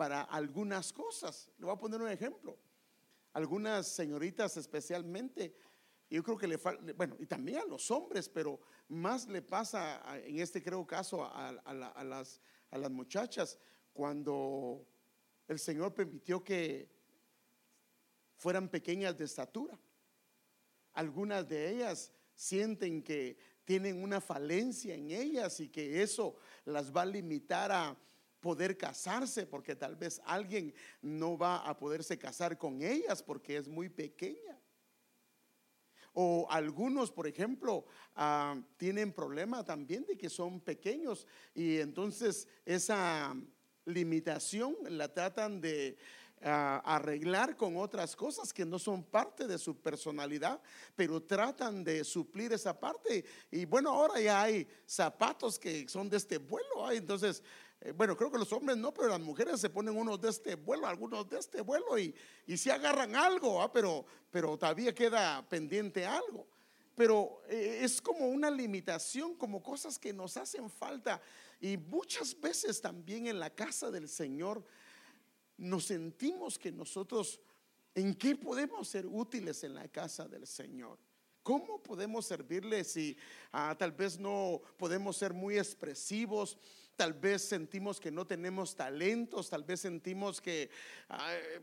para algunas cosas. Le voy a poner un ejemplo. Algunas señoritas especialmente, yo creo que le falta, bueno, y también a los hombres, pero más le pasa en este creo caso a, las, a las muchachas cuando el Señor permitió que fueran pequeñas de estatura. Algunas de ellas sienten que tienen una falencia en ellas y que eso las va a limitar a poder casarse porque tal vez alguien no va a poderse casar con ellas porque es muy pequeña. O algunos, por ejemplo, ah, tienen problema también de que son pequeños y entonces esa limitación la tratan de arreglar con otras cosas que no son parte de su personalidad, pero tratan de suplir esa parte. Y bueno, ahora ya hay zapatos que son de este vuelo. Entonces, eh, bueno, creo que los hombres no, pero las mujeres se ponen unos de este vuelo, algunos de este vuelo y, y si agarran algo, pero, pero todavía queda pendiente algo. Pero eh, es como una limitación, como cosas que nos hacen falta. Y muchas veces también en la casa del Señor nos sentimos que nosotros, ¿en qué podemos ser útiles en la casa del Señor? ¿Cómo podemos servirle si ah, tal vez no podemos ser muy expresivos? Tal vez sentimos que no tenemos talentos, tal vez sentimos que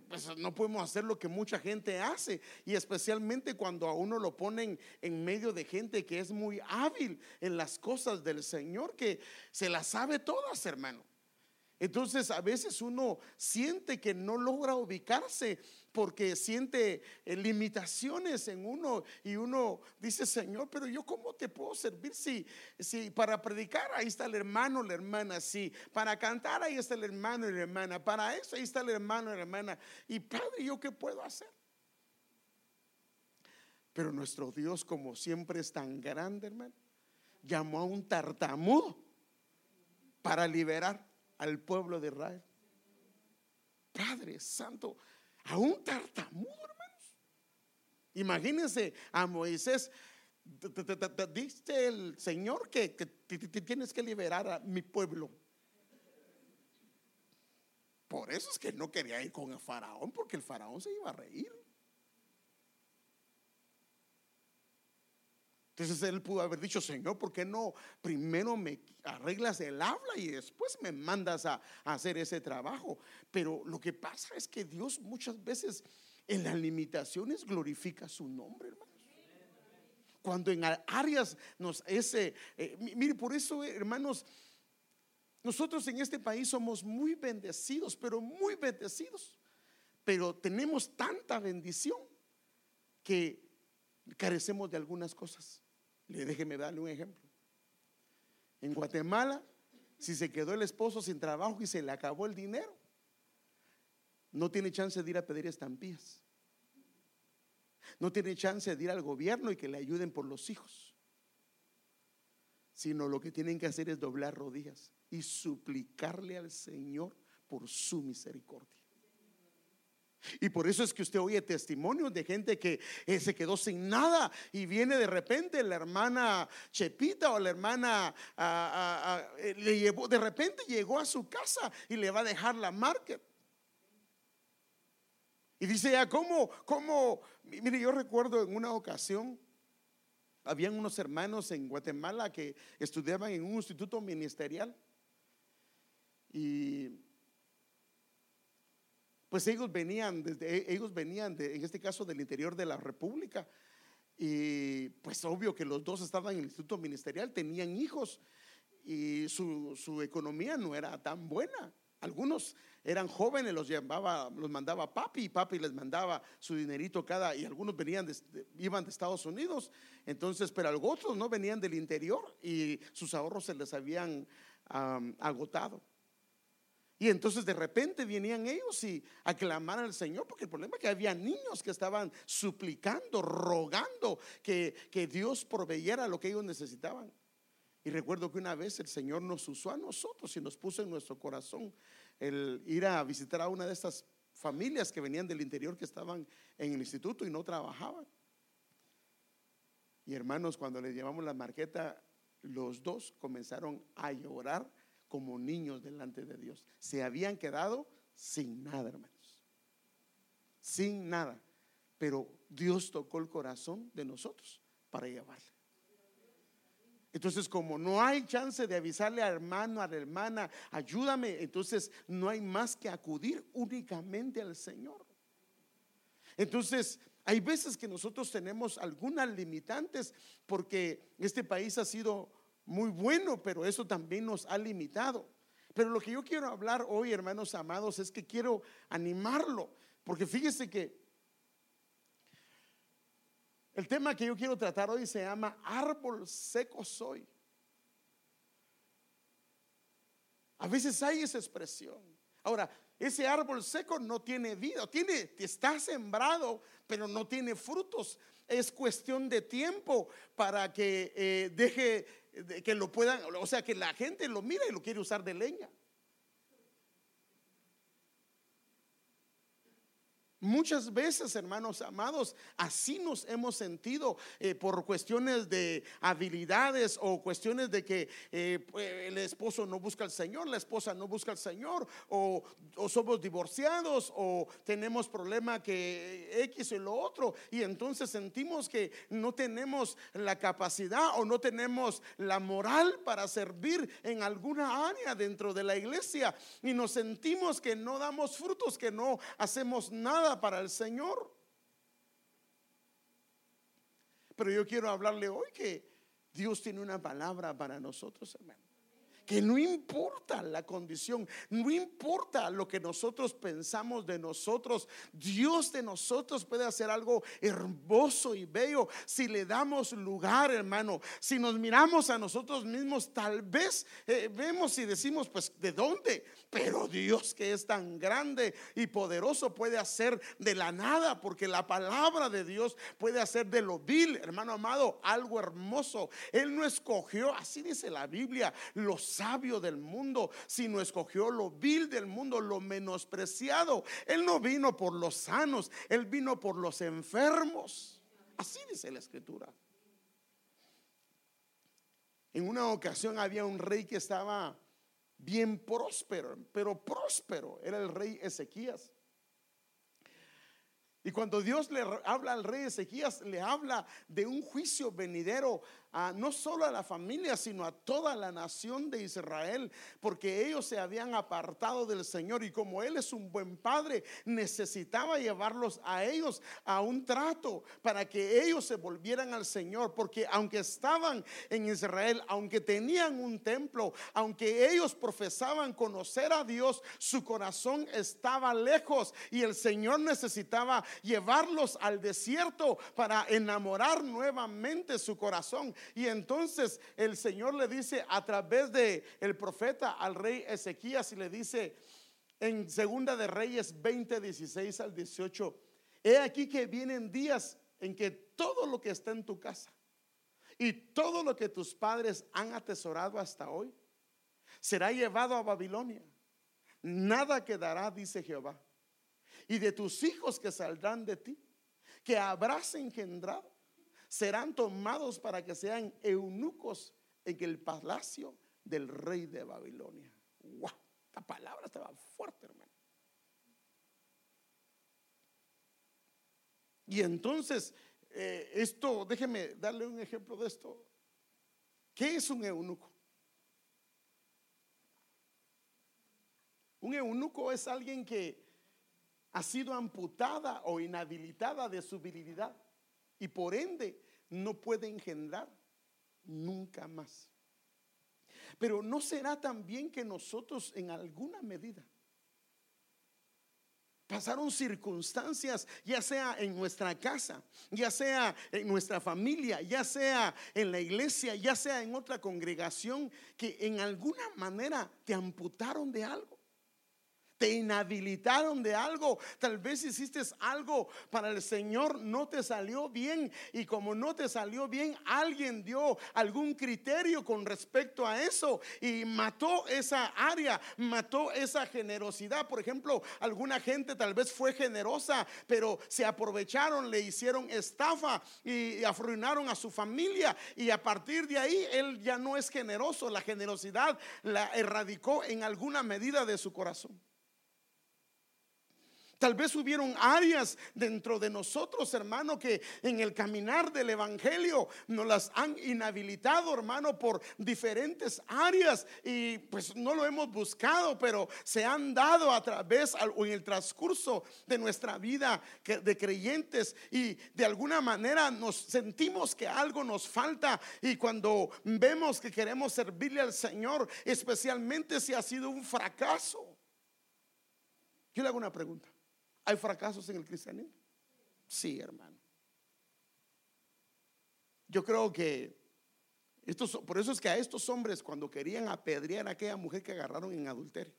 pues, no podemos hacer lo que mucha gente hace. Y especialmente cuando a uno lo ponen en medio de gente que es muy hábil en las cosas del Señor, que se las sabe todas, hermano. Entonces a veces uno siente que no logra ubicarse porque siente eh, limitaciones en uno y uno dice, Señor, pero yo cómo te puedo servir si, si para predicar ahí está el hermano, la hermana, sí, para cantar ahí está el hermano y la hermana, para eso ahí está el hermano y la hermana. Y Padre, ¿yo qué puedo hacer? Pero nuestro Dios, como siempre es tan grande, hermano, llamó a un tartamudo para liberar al pueblo de Israel. Padre Santo, a un tartamudo, hermanos. Imagínense a Moisés, dice el Señor que, tienes que liberar a mi pueblo. Por eso es que no quería ir con el faraón, porque el faraón se iba a reír. Entonces él pudo haber dicho, Señor, ¿por qué no primero me arreglas el habla y después me mandas a, hacer ese trabajo? Pero lo que pasa es que Dios muchas veces en las limitaciones glorifica su nombre, hermanos. Cuando en áreas nos ese, eh, mire, por eso, hermanos, nosotros en este país somos muy bendecidos, pero muy bendecidos. Pero tenemos tanta bendición que carecemos de algunas cosas. Le déjeme darle un ejemplo. En Guatemala, si se quedó el esposo sin trabajo y se le acabó el dinero, no tiene chance de ir a pedir estampillas. No tiene chance de ir al gobierno y que le ayuden por los hijos. Sino lo que tienen que hacer es doblar rodillas y suplicarle al Señor por su misericordia. Y por eso es que usted oye testimonios de gente que eh, se quedó sin nada y viene de repente la hermana Chepita o la hermana eh, le llevó, de repente llegó a su casa y le va a dejar la market. Y dice ya, ¿cómo? ¿Cómo? Mire, yo recuerdo en una ocasión, habían unos hermanos en Guatemala que estudiaban en un instituto ministerial. Y pues ellos venían, desde, ellos venían de, en este caso del interior de la República. Y pues obvio que los dos estaban en el instituto ministerial, tenían hijos y su, economía no era tan buena. Algunos eran jóvenes, los llevaba, los mandaba papi y papi les mandaba su dinerito cada, y algunos venían de, iban de Estados Unidos, entonces, pero otros no venían del interior y sus ahorros se les habían agotado. Y entonces de repente venían ellos y aclamaban al Señor, porque el problema es que había niños que estaban suplicando, rogando que, que Dios proveyera lo que ellos necesitaban. Y recuerdo que una vez el Señor nos usó a nosotros y nos puso en nuestro corazón el ir a visitar a una de estas familias que venían del interior que estaban en el instituto y no trabajaban. Y hermanos, cuando les llevamos la marqueta, los dos comenzaron a llorar como niños delante de Dios. Se habían quedado sin nada, hermanos. Sin nada. Pero Dios tocó el corazón de nosotros para llevarle. Entonces, como no hay chance de avisarle al hermano, a la hermana, ayúdame, entonces no hay más que acudir únicamente al Señor. Entonces, hay veces que nosotros tenemos algunas limitantes porque este país ha sido muy bueno, pero eso también nos ha limitado. Pero lo que yo quiero hablar hoy, hermanos amados, es que quiero animarlo, porque fíjese que el tema que yo quiero tratar hoy se llama árbol seco soy. A veces hay esa expresión. Ahora, ese árbol seco no tiene vida, tiene, está sembrado, pero no tiene frutos. Es cuestión de tiempo para que eh, deje, que lo puedan, o sea, que la gente lo mire y lo quiere usar de leña. Muchas veces, hermanos amados, así nos hemos sentido eh, por cuestiones de habilidades o cuestiones de que eh, pues, el esposo no busca al Señor, la esposa no busca al Señor, o, somos divorciados, o tenemos problema que X y lo otro, y entonces sentimos que no tenemos la capacidad o no tenemos la moral para servir en alguna área dentro de la iglesia, y nos sentimos que no damos frutos, que no hacemos nada para el Señor. Pero yo quiero hablarle hoy que Dios tiene una palabra para nosotros, hermano que no importa la condición, no importa lo que nosotros pensamos de nosotros, Dios de nosotros puede hacer algo hermoso y bello si le damos lugar, hermano. Si nos miramos a nosotros mismos, tal vez eh, vemos y decimos, pues, ¿de dónde? Pero Dios que es tan grande y poderoso puede hacer de la nada, porque la palabra de Dios puede hacer de lo vil, hermano amado, algo hermoso. Él no escogió, así dice la Biblia, los sabio del mundo, sino escogió lo vil del mundo, lo menospreciado. Él no vino por los sanos, él vino por los enfermos. Así dice la escritura. En una ocasión había un rey que estaba bien próspero, pero próspero, era el rey Ezequías. Y cuando Dios le habla al rey Ezequías, le habla de un juicio venidero no solo a la familia, sino a toda la nación de Israel, porque ellos se habían apartado del Señor y como Él es un buen padre, necesitaba llevarlos a ellos a un trato para que ellos se volvieran al Señor, porque aunque estaban en Israel, aunque tenían un templo, aunque ellos profesaban conocer a Dios, su corazón estaba lejos y el Señor necesitaba llevarlos al desierto para enamorar nuevamente su corazón. Y entonces el Señor le dice a través de el profeta al rey Ezequías y le dice en Segunda de Reyes 20, 16 al 18, he aquí que vienen días en que todo lo que está en tu casa y todo lo que tus padres han atesorado hasta hoy será llevado a Babilonia. Nada quedará, dice Jehová. Y de tus hijos que saldrán de ti, que habrás engendrado, serán tomados para que sean eunucos en el palacio del rey de Babilonia. ¡Wow! Esta palabra estaba fuerte, hermano. Y entonces, eh, esto, déjeme darle un ejemplo de esto. ¿Qué es un eunuco? Un eunuco es alguien que ha sido amputada o inhabilitada de su virilidad y por ende no puede engendrar nunca más. Pero ¿no será también que nosotros en alguna medida pasaron circunstancias, ya sea en nuestra casa, ya sea en nuestra familia, ya sea en la iglesia, ya sea en otra congregación, que en alguna manera te amputaron de algo? Te inhabilitaron de algo. Tal vez hiciste algo para el Señor, no te salió bien. Y como no te salió bien, alguien dio algún criterio con respecto a eso y mató esa área, mató esa generosidad. Por ejemplo, alguna gente tal vez fue generosa, pero se aprovecharon, le hicieron estafa y arruinaron a su familia. Y a partir de ahí, él ya no es generoso. La generosidad la erradicó en alguna medida de su corazón. Tal vez hubieron áreas dentro de nosotros, hermano, que en el caminar del Evangelio nos las han inhabilitado, hermano, por diferentes áreas y pues no lo hemos buscado, pero se han dado a través o en el transcurso de nuestra vida de creyentes y de alguna manera nos sentimos que algo nos falta y cuando vemos que queremos servirle al Señor, especialmente si ha sido un fracaso. Yo le hago una pregunta. ¿Hay fracasos en el cristianismo? Sí, hermano. Yo creo que por eso es que a estos hombres cuando querían apedrear a aquella mujer que agarraron en adulterio,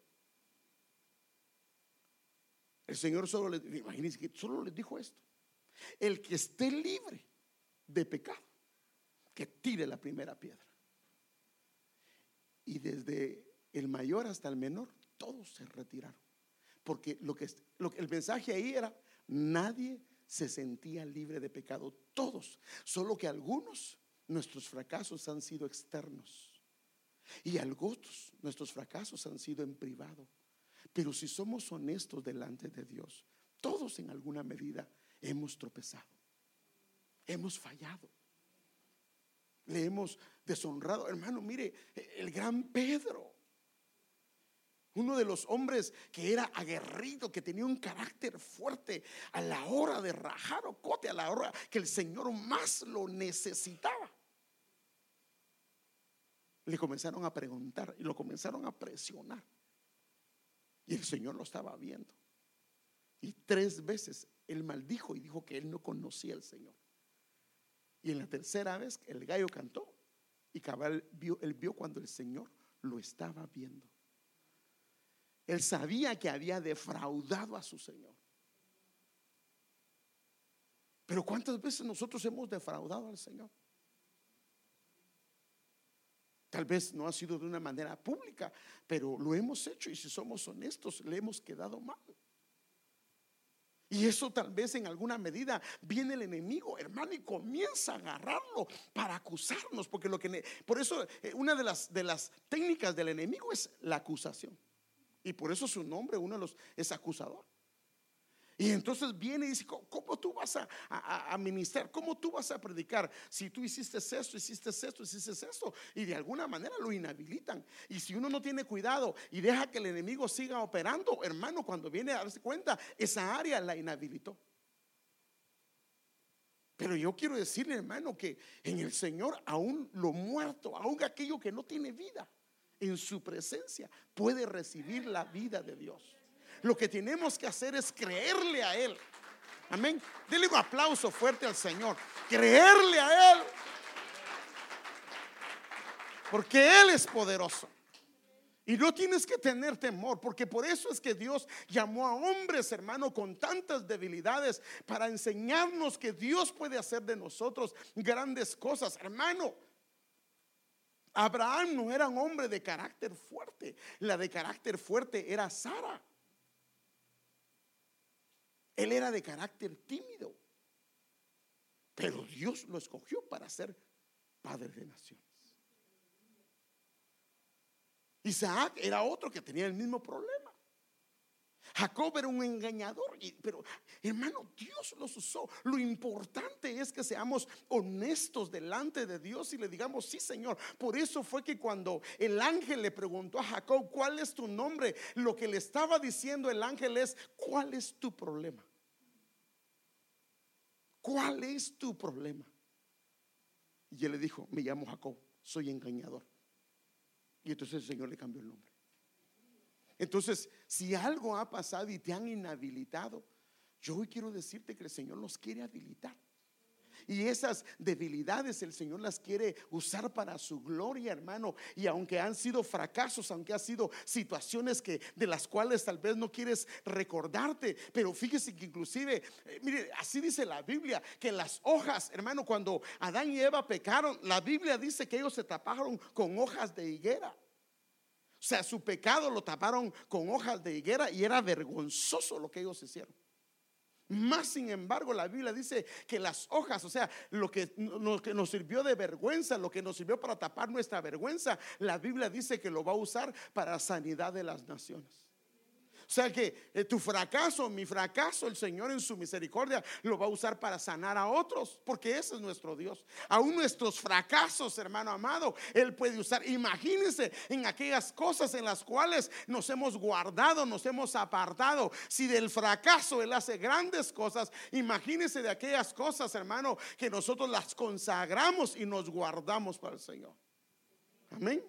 el Señor solo les, imagínense solo les dijo esto. El que esté libre de pecado, que tire la primera piedra. Y desde el mayor hasta el menor, todos se retiraron. Porque lo que, lo el mensaje ahí era, nadie se sentía libre de pecado, todos, solo que algunos, nuestros fracasos han sido externos. Y algunos, nuestros fracasos han sido en privado. Pero si somos honestos delante de Dios, todos en alguna medida hemos tropezado, hemos fallado, le hemos deshonrado. Hermano, mire, el gran Pedro uno de los hombres que era aguerrido, que tenía un carácter fuerte a la hora de rajar o cote, a la hora que el Señor más lo necesitaba. Le comenzaron a preguntar y lo comenzaron a presionar. Y el Señor lo estaba viendo. Y tres veces él maldijo y dijo que él no conocía al Señor. Y en la tercera vez el gallo cantó y cabal vio, él vio cuando el Señor lo estaba viendo. Él sabía que había defraudado a su Señor. Pero ¿cuántas veces nosotros hemos defraudado al Señor? Tal vez no ha sido de una manera pública, pero lo hemos hecho y si somos honestos, le hemos quedado mal. Y eso tal vez en alguna medida viene el enemigo, hermano, y comienza a agarrarlo para acusarnos, porque lo que por eso eh, una de las de las técnicas del enemigo es la acusación. Y por eso su nombre, uno de los, es acusador. Y entonces viene y dice, ¿cómo tú vas a, ministrar? ¿Cómo tú vas a predicar? Si tú hiciste esto, hiciste esto, hiciste esto. Y de alguna manera lo inhabilitan. Y si uno no tiene cuidado y deja que el enemigo siga operando, hermano, cuando viene a darse cuenta, esa área la inhabilitó. Pero yo quiero decirle, hermano, que en el Señor aún lo muerto, aún aquello que no tiene vida, en su presencia puede recibir la vida de Dios. Lo que tenemos que hacer es creerle a Él. Amén. Dele un aplauso fuerte al Señor. Creerle a Él. Porque Él es poderoso. Y no tienes que tener temor, porque por eso es que Dios llamó a hombres, hermano, con tantas debilidades, para enseñarnos que Dios puede hacer de nosotros grandes cosas. Hermano, Abraham no era un hombre de carácter fuerte. La de carácter fuerte era Sara. Él era de carácter tímido. Pero Dios lo escogió para ser padre de naciones. Isaac era otro que tenía el mismo problema. Jacob era un engañador, pero hermano, Dios los usó. Lo importante es que seamos honestos delante de Dios y le digamos, sí Señor. Por eso fue que cuando el ángel le preguntó a Jacob, ¿cuál es tu nombre? Lo que le estaba diciendo el ángel es, ¿cuál es tu problema? ¿Cuál es tu problema? Y él le dijo, me llamo Jacob, soy engañador. Y entonces el Señor le cambió el nombre. Entonces, si algo ha pasado y te han inhabilitado, yo hoy quiero decirte que el Señor los quiere habilitar. Y esas debilidades el Señor las quiere usar para su gloria, hermano. Y aunque han sido fracasos, aunque han sido situaciones que de las cuales tal vez no quieres recordarte, pero fíjese que inclusive, eh, mire, así dice la Biblia, que las hojas, hermano, cuando Adán y Eva pecaron, la Biblia dice que ellos se taparon con hojas de higuera. O sea, su pecado lo taparon con hojas de higuera y era vergonzoso lo que ellos hicieron. Más sin embargo, la Biblia dice que las hojas, o sea, lo que, nos sirvió de vergüenza, lo que nos sirvió para tapar nuestra vergüenza, la Biblia dice que lo va a usar para sanidad de las naciones. Sea que eh, tu fracaso, mi fracaso, el Señor en su misericordia lo va a usar para sanar a otros, porque ese es nuestro Dios. Aún nuestros fracasos, hermano amado, Él puede usar. Imagínense en aquellas cosas en las cuales nos hemos guardado, nos hemos apartado. Si del fracaso Él hace grandes cosas, imagínense de aquellas cosas, hermano, que nosotros las consagramos y nos guardamos para el Señor. Amén.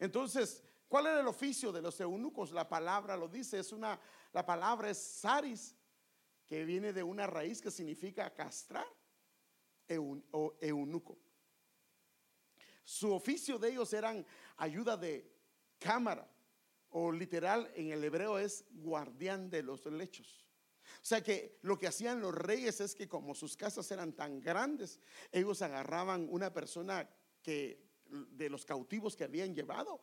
Entonces, ¿cuál era el oficio de los eunucos? La palabra lo dice, es una, la palabra es saris, que viene de una raíz que significa castrar o eunuco. Su oficio de ellos eran ayuda de cámara, o literal en el hebreo es guardián de los lechos. O sea que lo que hacían los reyes es que como sus casas eran tan grandes, ellos agarraban una persona que de los cautivos que habían llevado,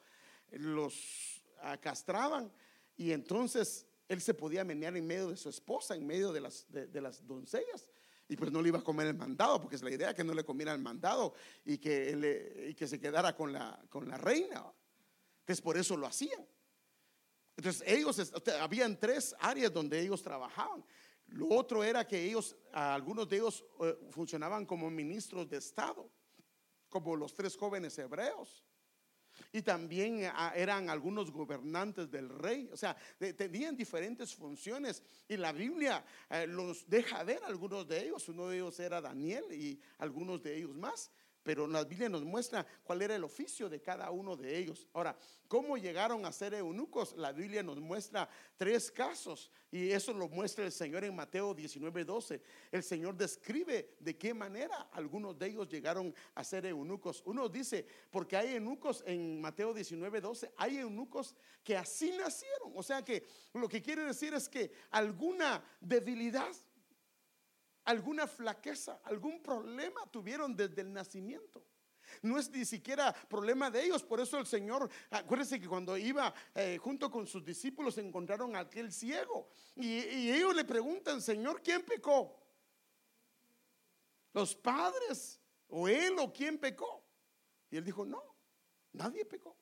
los castraban y entonces él se podía menear en medio de su esposa, en medio de las, de, las doncellas. Y pues no le iba a comer el mandado, porque es la idea que no le comiera el mandado y que, y que se quedara con la, con la reina. Entonces por eso lo hacían. Entonces ellos, habían tres áreas donde ellos trabajaban. Lo otro era que ellos, algunos de ellos eh, funcionaban como ministros de Estado como los tres jóvenes hebreos. Y también ah, eran algunos gobernantes del rey, o sea, tenían diferentes funciones. Y la Biblia eh, los deja ver algunos de ellos. Uno de ellos era Daniel y algunos de ellos más pero la Biblia nos muestra cuál era el oficio de cada uno de ellos. Ahora, ¿cómo llegaron a ser eunucos? La Biblia nos muestra tres casos y eso lo muestra el Señor en Mateo 19, 12. El Señor describe de qué manera algunos de ellos llegaron a ser eunucos. Uno dice, porque hay eunucos en Mateo 19, 12, hay eunucos que así nacieron. O sea que lo que quiere decir es que alguna debilidad alguna flaqueza, algún problema tuvieron desde el nacimiento. No es ni siquiera problema de ellos. Por eso el Señor, acuérdense que cuando iba eh, junto con sus discípulos encontraron a aquel ciego. Y, y ellos le preguntan, Señor, ¿quién pecó? ¿Los padres? ¿O él o quién pecó? Y él dijo, no, nadie pecó.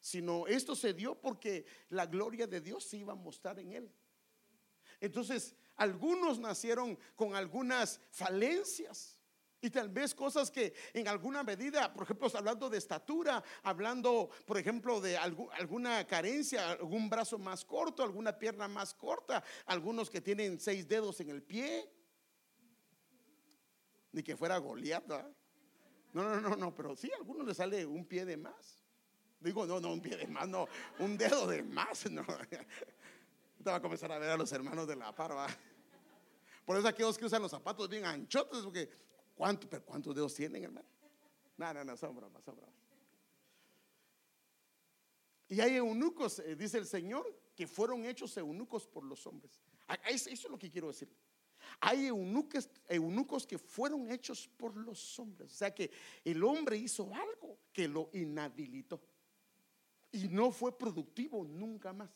Sino esto se dio porque la gloria de Dios se iba a mostrar en él. Entonces, algunos nacieron con algunas falencias. Y tal vez cosas que en alguna medida, por ejemplo, hablando de estatura, hablando, por ejemplo, de alguna carencia, algún brazo más corto, alguna pierna más corta, algunos que tienen seis dedos en el pie, ni que fuera Goliat. No, no, no, no, pero sí, a algunos le sale un pie de más. Digo, no, no, un pie de más, no, un dedo de más, no. Va a comenzar a ver a los hermanos de la parva. Por eso aquellos que usan los zapatos bien anchotes, porque ¿cuánto, pero ¿cuántos dedos tienen, hermano? No, no, no, son bromas, son bromas. Y hay eunucos, eh, dice el Señor, que fueron hechos eunucos por los hombres. Eso es lo que quiero decir. Hay eunucos, eunucos que fueron hechos por los hombres. O sea que el hombre hizo algo que lo inhabilitó. Y no fue productivo nunca más.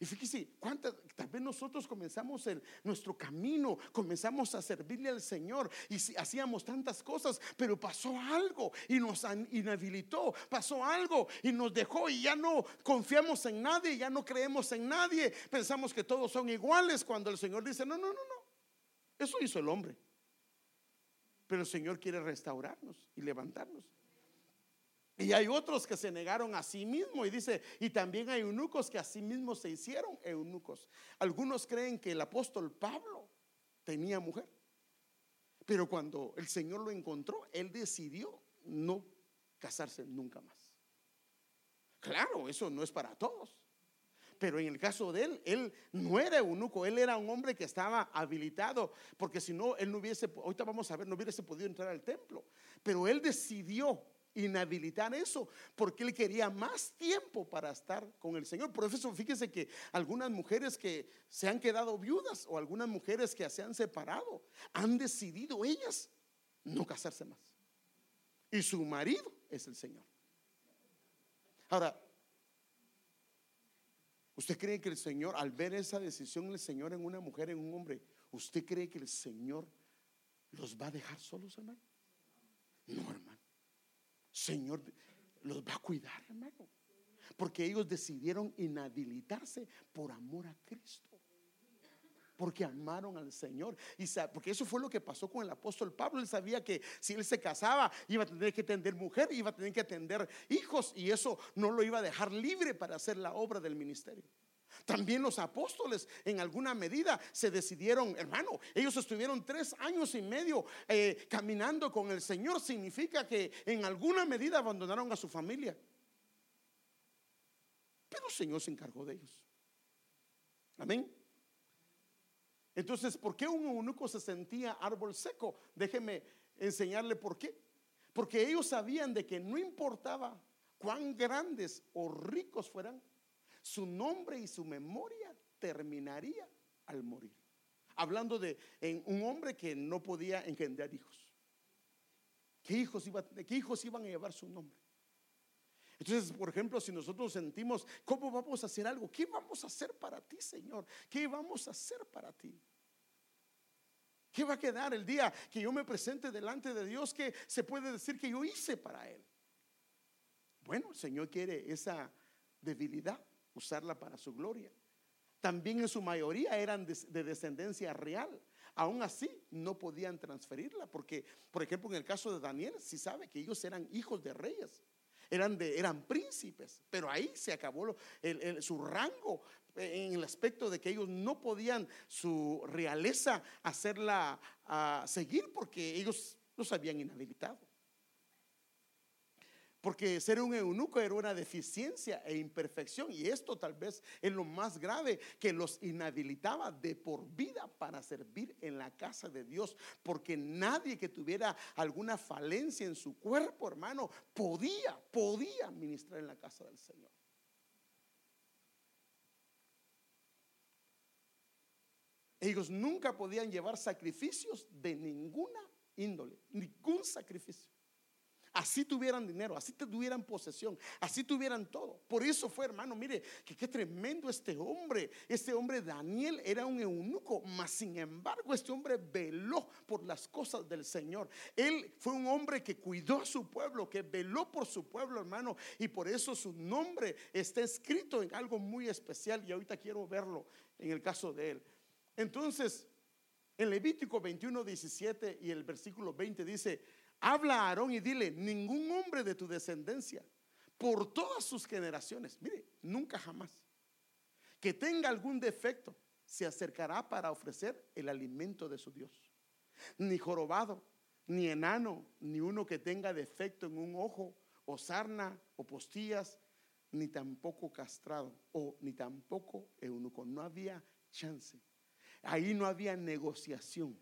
Y fíjese, cuántas, tal vez nosotros comenzamos el, nuestro camino, comenzamos a servirle al Señor y hacíamos tantas cosas, pero pasó algo y nos inhabilitó, pasó algo y nos dejó y ya no confiamos en nadie, ya no creemos en nadie, pensamos que todos son iguales cuando el Señor dice, no, no, no, no, eso hizo el hombre. Pero el Señor quiere restaurarnos y levantarnos. Y hay otros que se negaron a sí mismos y dice, y también hay eunucos que a sí mismos se hicieron eunucos. Algunos creen que el apóstol Pablo tenía mujer, pero cuando el Señor lo encontró, él decidió no casarse nunca más. Claro, eso no es para todos. Pero en el caso de él, él no era eunuco, él era un hombre que estaba habilitado, porque si no, él no hubiese, ahorita vamos a ver, no hubiese podido entrar al templo. Pero él decidió inhabilitar eso, porque él quería más tiempo para estar con el Señor. Por eso fíjese que algunas mujeres que se han quedado viudas o algunas mujeres que se han separado, han decidido ellas no casarse más. Y su marido es el Señor. Ahora, ¿usted cree que el Señor, al ver esa decisión, el Señor en una mujer, en un hombre, ¿usted cree que el Señor los va a dejar solos, hermano? No, hermano. Señor los va a cuidar, hermano. Porque ellos decidieron inhabilitarse por amor a Cristo porque amaron al Señor. Y porque eso fue lo que pasó con el apóstol Pablo. Él sabía que si él se casaba, iba a tener que atender mujer, iba a tener que atender hijos, y eso no lo iba a dejar libre para hacer la obra del ministerio. También los apóstoles en alguna medida se decidieron, hermano, ellos estuvieron tres años y medio eh, caminando con el Señor. Significa que en alguna medida abandonaron a su familia. Pero el Señor se encargó de ellos. Amén. Entonces, ¿por qué un eunuco se sentía árbol seco? Déjeme enseñarle por qué. Porque ellos sabían de que no importaba cuán grandes o ricos fueran, su nombre y su memoria terminaría al morir. Hablando de un hombre que no podía engendrar hijos. ¿Qué hijos, ¿Qué hijos iban a llevar su nombre? Entonces, por ejemplo, si nosotros sentimos, ¿cómo vamos a hacer algo? ¿Qué vamos a hacer para ti, Señor? ¿Qué vamos a hacer para ti? ¿Qué va a quedar el día que yo me presente delante de Dios que se puede decir que yo hice para Él? Bueno, el Señor quiere esa debilidad, usarla para su gloria. También en su mayoría eran de, descendencia real. Aún así, no podían transferirla porque, por ejemplo, en el caso de Daniel, si sabe que ellos eran hijos de reyes eran, de, eran príncipes, pero ahí se acabó su rango en el aspecto de que ellos no podían su realeza hacerla a seguir porque ellos los habían inhabilitado. Porque ser un eunuco era una deficiencia e imperfección. Y esto tal vez es lo más grave que los inhabilitaba de por vida para servir en la casa de Dios. Porque nadie que tuviera alguna falencia en su cuerpo, hermano, podía, podía ministrar en la casa del Señor. Ellos nunca podían llevar sacrificios de ninguna índole, ningún sacrificio. Así tuvieran dinero, así tuvieran posesión, así tuvieran todo. Por eso fue, hermano, mire, que qué tremendo este hombre. Este hombre Daniel era un eunuco, mas sin embargo este hombre veló por las cosas del Señor. Él fue un hombre que cuidó a su pueblo, que veló por su pueblo, hermano, y por eso su nombre está escrito en algo muy especial y ahorita quiero verlo en el caso de él. Entonces, en Levítico 21, 17 y el versículo 20 dice, habla a Aarón y dile, ningún hombre de tu descendencia, por todas sus generaciones, mire, nunca jamás, que tenga algún defecto, se acercará para ofrecer el alimento de su Dios. Ni jorobado, ni enano, ni uno que tenga defecto en un ojo, o sarna, o postillas, ni tampoco castrado, o ni tampoco eunuco. No había chance. Ahí no había negociación.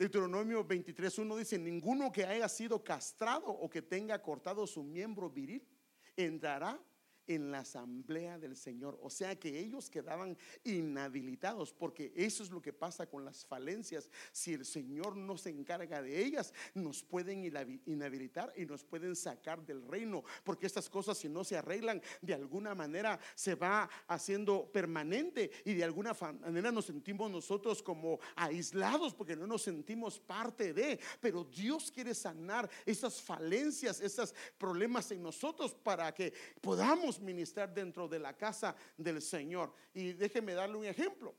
Deuteronomio 23.1 dice, ninguno que haya sido castrado o que tenga cortado su miembro viril entrará en la asamblea del Señor. O sea que ellos quedaban inhabilitados porque eso es lo que pasa con las falencias. Si el Señor no se encarga de ellas, nos pueden inhabilitar y nos pueden sacar del reino. Porque estas cosas si no se arreglan, de alguna manera se va haciendo permanente y de alguna manera nos sentimos nosotros como aislados porque no nos sentimos parte de. Pero Dios quiere sanar esas falencias, esos problemas en nosotros para que podamos ministrar dentro de la casa del Señor. Y déjeme darle un ejemplo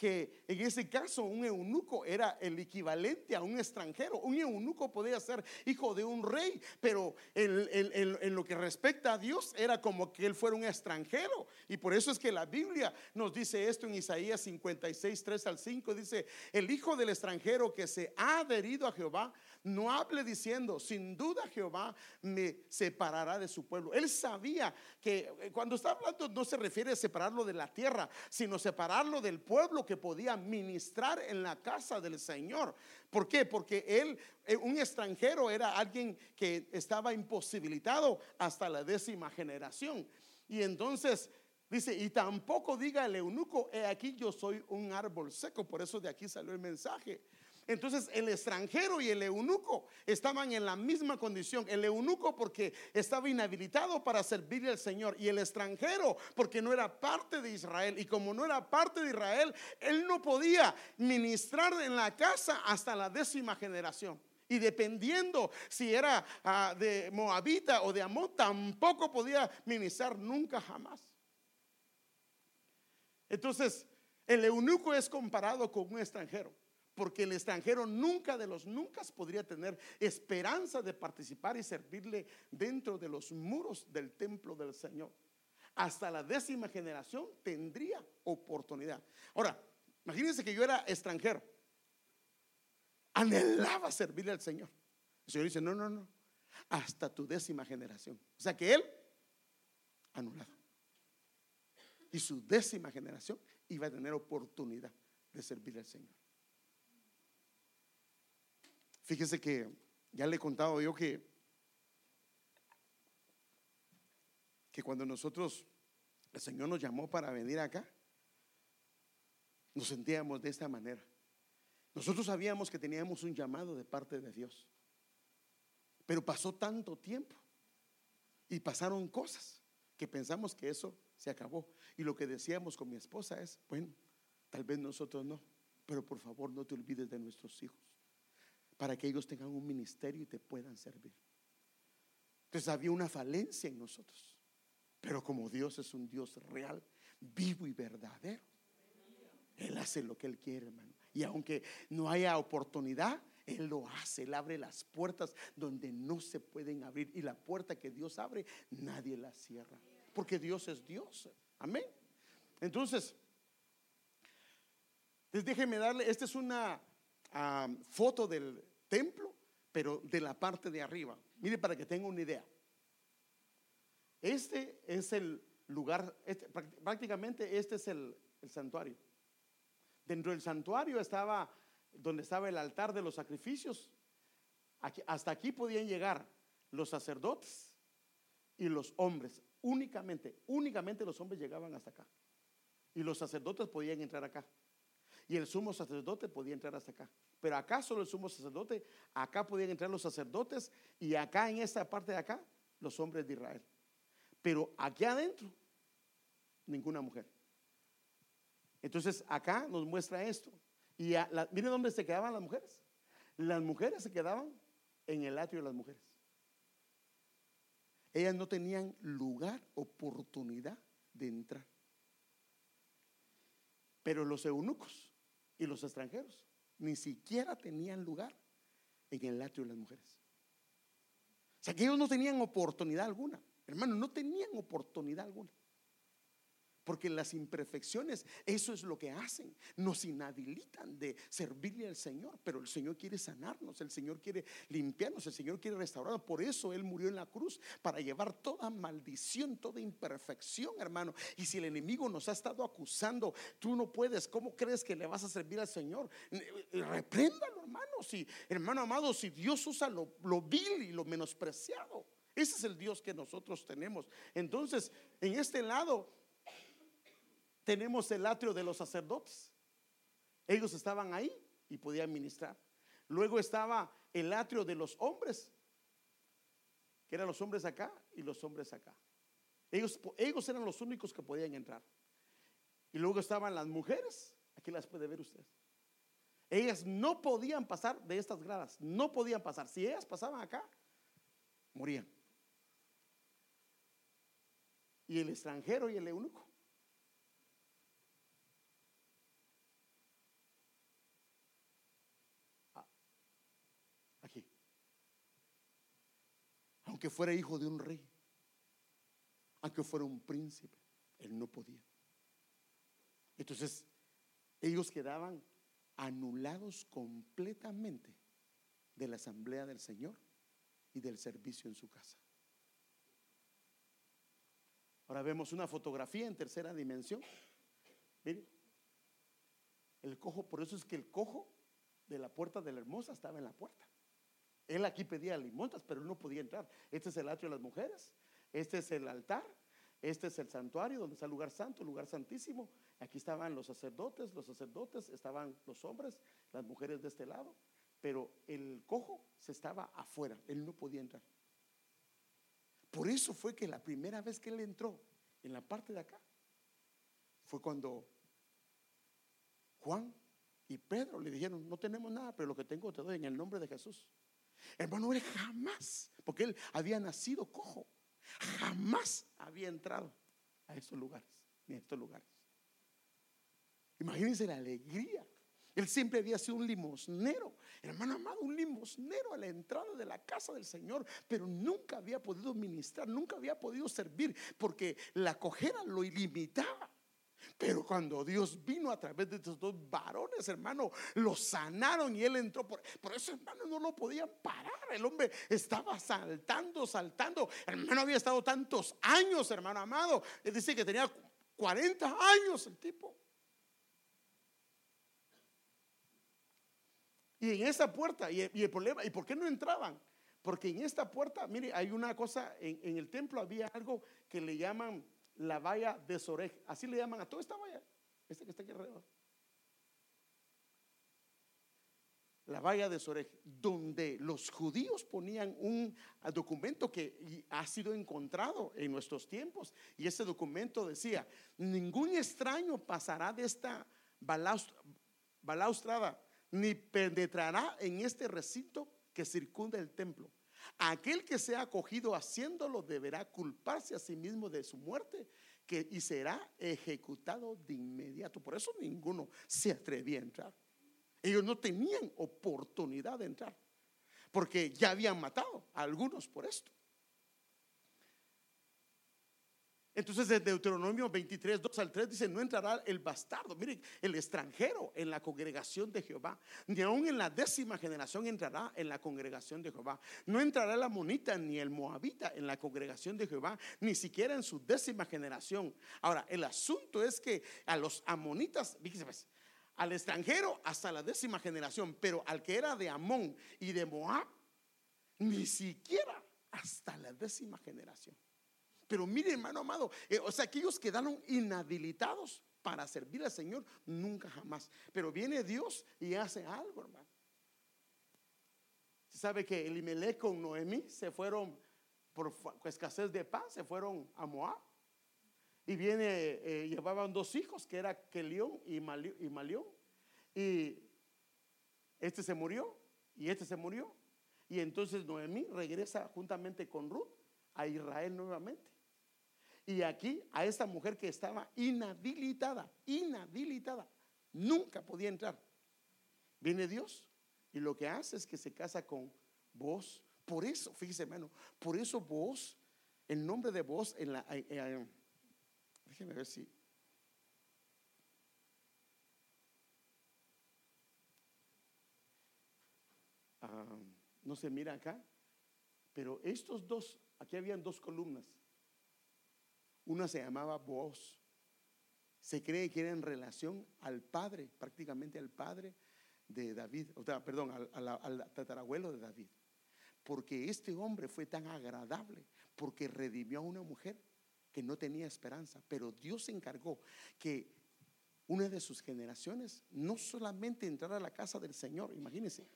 que en ese caso un eunuco era el equivalente a un extranjero. Un eunuco podía ser hijo de un rey, pero en, lo que respecta a Dios era como que él fuera un extranjero. Y por eso es que la Biblia nos dice esto en Isaías 56, 3 al 5. Dice, el hijo del extranjero que se ha adherido a Jehová, no hable diciendo, sin duda Jehová me separará de su pueblo. Él sabía que eh, cuando está hablando no se refiere a separarlo de la tierra, sino separarlo del pueblo que podía ministrar en la casa del Señor. ¿Por qué? Porque él, eh, un extranjero, era alguien que estaba imposibilitado hasta la décima generación. Y entonces dice, y tampoco diga el eunuco, he aquí yo soy un árbol seco. Por eso de aquí salió el mensaje. Entonces el extranjero y el eunuco estaban en la misma condición. El eunuco porque estaba inhabilitado para servirle al Señor y el extranjero porque no era parte de Israel. Y como no era parte de Israel, él no podía ministrar en la casa hasta la décima generación. Y dependiendo si era ah, de Moabita o de Amón, tampoco podía ministrar nunca jamás. Entonces, el eunuco es comparado con un extranjero, porque el extranjero nunca de los nunca podría tener esperanza de participar y servirle dentro de los muros del templo del Señor. Hasta la décima generación tendría oportunidad. Ahora, imagínense que yo era extranjero, anhelaba servirle al Señor. El Señor dice, no, no, no, hasta tu décima generación. O sea que él, anulado. Y su décima generación iba a tener oportunidad de servir al Señor. Fíjese que ya le he contado yo que, que cuando nosotros, el Señor nos llamó para venir acá, nos sentíamos de esta manera. Nosotros sabíamos que teníamos un llamado de parte de Dios, pero pasó tanto tiempo y pasaron cosas que pensamos que eso se acabó. Y lo que decíamos con mi esposa es, bueno, tal vez nosotros no, pero por favor no te olvides de nuestros hijos, para que ellos tengan un ministerio y te puedan servir. Entonces había una falencia en nosotros, pero como Dios es un Dios real, vivo y verdadero, Él hace lo que Él quiere, hermano. Y aunque no haya oportunidad, Él lo hace, Él abre las puertas donde no se pueden abrir. Y la puerta que Dios abre, nadie la cierra porque Dios es Dios. Amén. Entonces, les déjenme darle, esta es una foto del templo, pero de la parte de arriba. Mire para que tenga una idea. Este es el lugar, este, prácticamente este es el, santuario. Dentro del santuario estaba donde estaba el altar de los sacrificios. hasta aquí podían llegar los sacerdotes y los hombres. Únicamente, únicamente los hombres llegaban hasta acá. Y los sacerdotes podían entrar acá. Y el sumo sacerdote podía entrar hasta acá. Pero acá solo el sumo sacerdote, acá podían entrar los sacerdotes y acá en esta parte de acá los hombres de Israel. Pero aquí adentro, ninguna mujer. Entonces acá nos muestra esto. Y miren dónde se quedaban las mujeres. Las mujeres se quedaban en el atrio de las mujeres. Ellas no tenían lugar, oportunidad de entrar. Pero los eunucos y los extranjeros ni siquiera tenían lugar en el atrio de las mujeres. O sea que ellos no tenían oportunidad alguna. Hermano, no tenían oportunidad alguna. Porque las imperfecciones, eso es lo que hacen. Nos inhabilitan de servirle al Señor. Pero el Señor quiere sanarnos, el Señor quiere limpiarnos, el Señor quiere restaurarnos. Por eso Él murió en la cruz, para llevar toda maldición, toda imperfección, hermano. Y si el enemigo nos ha estado acusando, tú no puedes, ¿cómo crees que le vas a servir al Señor? Repréndalo, hermano. Si, hermano amado, si Dios usa lo, lo vil y lo menospreciado. Ese es el Dios que nosotros tenemos. Entonces, en este lado tenemos el atrio de los sacerdotes. Ellos estaban ahí y podían ministrar. Luego estaba el atrio de los hombres, que eran los hombres acá y los hombres acá. Ellos, ellos eran los únicos que podían entrar. Y luego estaban las mujeres, aquí las puede ver usted. Ellas no podían pasar de estas gradas, no podían pasar. Si ellas pasaban acá, morían. Y el extranjero y el eunuco aunque fuera hijo de un rey, aunque fuera un príncipe, él no podía. Entonces, ellos quedaban anulados completamente de la asamblea del Señor y del servicio en su casa. Ahora vemos una fotografía en tercera dimensión. Miren, el cojo, por eso es que el cojo de la puerta de la hermosa estaba en la puerta. Él aquí pedía limontas, pero no podía entrar. Este es el atrio de las mujeres, este es el altar, este es el santuario donde está el lugar santo, el lugar santísimo. Aquí estaban los sacerdotes, los sacerdotes, estaban los hombres, las mujeres de este lado, pero el cojo se estaba afuera, él no podía entrar. Por eso fue que la primera vez que él entró en la parte de acá fue cuando Juan y Pedro le dijeron, no tenemos nada, pero lo que tengo te doy en el nombre de Jesús. Hermano, él jamás, porque él había nacido cojo, jamás había entrado a estos lugares, ni a estos lugares. Imagínense la alegría. Él siempre había sido un limosnero, hermano amado, un limosnero a la entrada de la casa del Señor, pero nunca había podido ministrar, nunca había podido servir, porque la cojera lo ilimitaba. Pero cuando Dios vino a través de estos dos varones, hermano, lo sanaron y él entró. Por, por eso, hermano, no lo podían parar. El hombre estaba saltando, saltando. Hermano, había estado tantos años, hermano amado. Es decir, que tenía 40 años el tipo. Y en esa puerta, y el, problema, ¿y por qué no entraban? Porque en esta puerta, mire, hay una cosa, en, en el templo había algo que le llaman la valla de Sorej. Así le llaman a toda esta valla. Este que está aquí alrededor. La valla de Sorej, donde los judíos ponían un documento que ha sido encontrado en nuestros tiempos. Y ese documento decía, ningún extraño pasará de esta balaustrada, ni penetrará en este recinto que circunda el templo Aquel que sea acogido haciéndolo deberá culparse a sí mismo de su muerte y será ejecutado de inmediato. Por eso ninguno se atrevía a entrar. Ellos no tenían oportunidad de entrar porque ya habían matado a algunos por esto. Entonces, de Deuteronomio 23, 2 al 3 dice: No entrará el bastardo, miren, el extranjero en la congregación de Jehová, ni aún en la décima generación entrará en la congregación de Jehová. No entrará la monita ni el moabita en la congregación de Jehová, ni siquiera en su décima generación. Ahora, el asunto es que a los amonitas, fíjense, pues, al extranjero hasta la décima generación, pero al que era de Amón y de Moab, ni siquiera hasta la décima generación. Pero mire, hermano amado, eh, o sea, que ellos quedaron inhabilitados para servir al Señor nunca jamás. Pero viene Dios y hace algo, hermano. Se sabe que Elimelech con Noemí se fueron por escasez de paz, se fueron a Moab. Y viene, eh, llevaban dos hijos, que era Kelión y Malión. Y este se murió y este se murió. Y entonces Noemí regresa juntamente con Ruth a Israel nuevamente. Y aquí a esta mujer que estaba inhabilitada, inhabilitada, nunca podía entrar. Viene Dios y lo que hace es que se casa con vos. Por eso, fíjese hermano, por eso vos, el nombre de vos en la... Eh, eh, ver si... Ah, no se mira acá, pero estos dos, aquí habían dos columnas. Una se llamaba voz. Se cree que era en relación al padre, prácticamente al padre de David, o sea, perdón, al, tatarabuelo de David. Porque este hombre fue tan agradable, porque redimió a una mujer que no tenía esperanza. Pero Dios encargó que una de sus generaciones no solamente entrara a la casa del Señor, imagínense,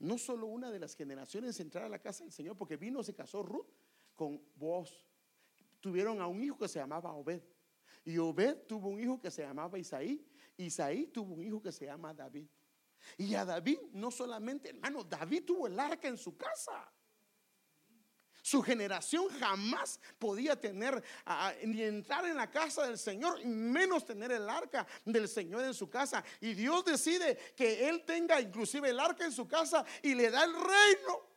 no solo una de las generaciones entrara a la casa del Señor, porque vino, se casó Ruth con voz tuvieron a un hijo que se llamaba Obed. Y Obed tuvo un hijo que se llamaba Isaí. Isaí tuvo un hijo que se llama David. Y a David, no solamente, hermano, David tuvo el arca en su casa. Su generación jamás podía tener ni entrar en la casa del Señor, menos tener el arca del Señor en su casa. Y Dios decide que él tenga inclusive el arca en su casa y le da el reino.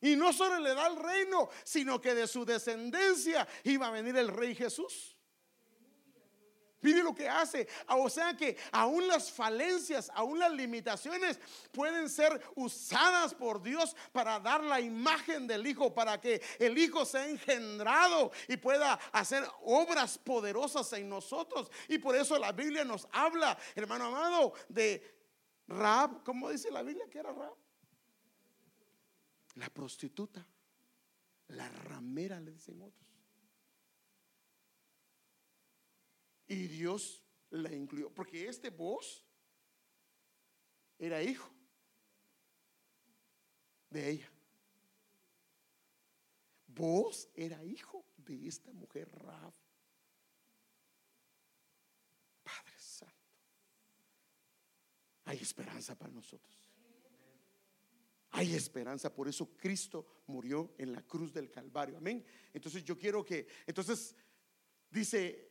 Y no solo le da el reino, sino que de su descendencia iba a venir el rey Jesús. Mire lo que hace. O sea que aún las falencias, aún las limitaciones pueden ser usadas por Dios para dar la imagen del Hijo, para que el Hijo sea engendrado y pueda hacer obras poderosas en nosotros. Y por eso la Biblia nos habla, hermano amado, de Rab. ¿Cómo dice la Biblia que era Rab? La prostituta, la ramera, le dicen otros. Y Dios la incluyó, porque este vos era hijo de ella. Vos era hijo de esta mujer Rab. Padre Santo. Hay esperanza para nosotros. Hay esperanza, por eso Cristo murió en la cruz del Calvario. Amén. Entonces yo quiero que, entonces dice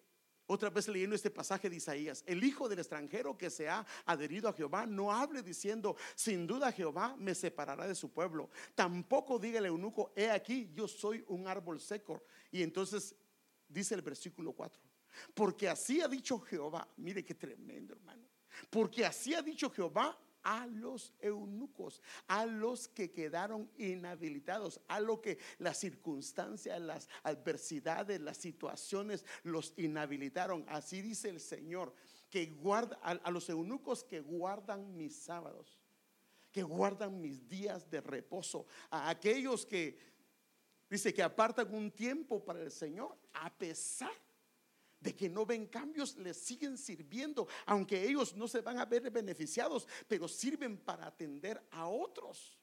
otra vez leyendo este pasaje de Isaías, el hijo del extranjero que se ha adherido a Jehová no hable diciendo, sin duda Jehová me separará de su pueblo. Tampoco diga el eunuco, he aquí, yo soy un árbol seco. Y entonces dice el versículo 4, porque así ha dicho Jehová, mire qué tremendo hermano, porque así ha dicho Jehová a los eunucos, a los que quedaron inhabilitados, a lo que las circunstancias, las adversidades, las situaciones los inhabilitaron. Así dice el Señor, que guarda a, los eunucos que guardan mis sábados, que guardan mis días de reposo, a aquellos que dice que apartan un tiempo para el Señor, a pesar de que no ven cambios, les siguen sirviendo, aunque ellos no se van a ver beneficiados, pero sirven para atender a otros.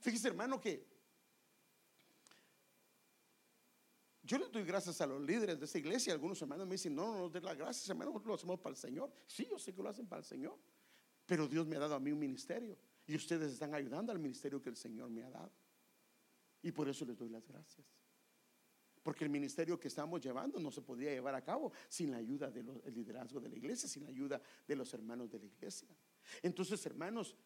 Fíjese, hermano, que yo les doy gracias a los líderes de esa iglesia. Algunos hermanos me dicen, no, no nos den las gracias, hermano, nosotros lo hacemos para el Señor. Sí, yo sé que lo hacen para el Señor, pero Dios me ha dado a mí un ministerio y ustedes están ayudando al ministerio que el Señor me ha dado. Y por eso les doy las gracias porque el ministerio que estamos llevando no se podía llevar a cabo sin la ayuda del liderazgo de la iglesia, sin la ayuda de los hermanos de la iglesia. Entonces, hermanos,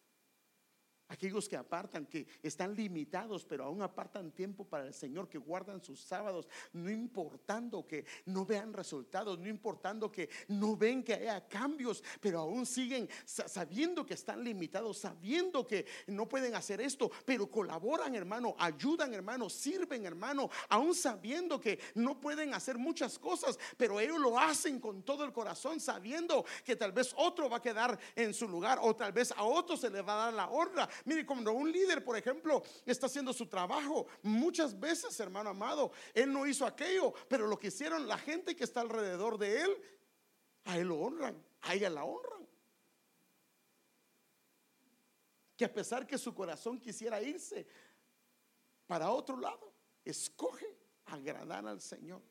Aquellos que apartan, que están limitados, pero aún apartan tiempo para el Señor, que guardan sus sábados, no importando que no vean resultados, no importando que no ven que haya cambios, pero aún siguen sabiendo que están limitados, sabiendo que no pueden hacer esto, pero colaboran, hermano, ayudan, hermano, sirven, hermano, aún sabiendo que no pueden hacer muchas cosas, pero ellos lo hacen con todo el corazón, sabiendo que tal vez otro va a quedar en su lugar o tal vez a otro se le va a dar la honra Mire, cuando un líder, por ejemplo, está haciendo su trabajo, muchas veces, hermano amado, él no hizo aquello, pero lo que hicieron la gente que está alrededor de él, a él lo honran, a ella la honran. Que a pesar que su corazón quisiera irse para otro lado, escoge agradar al Señor.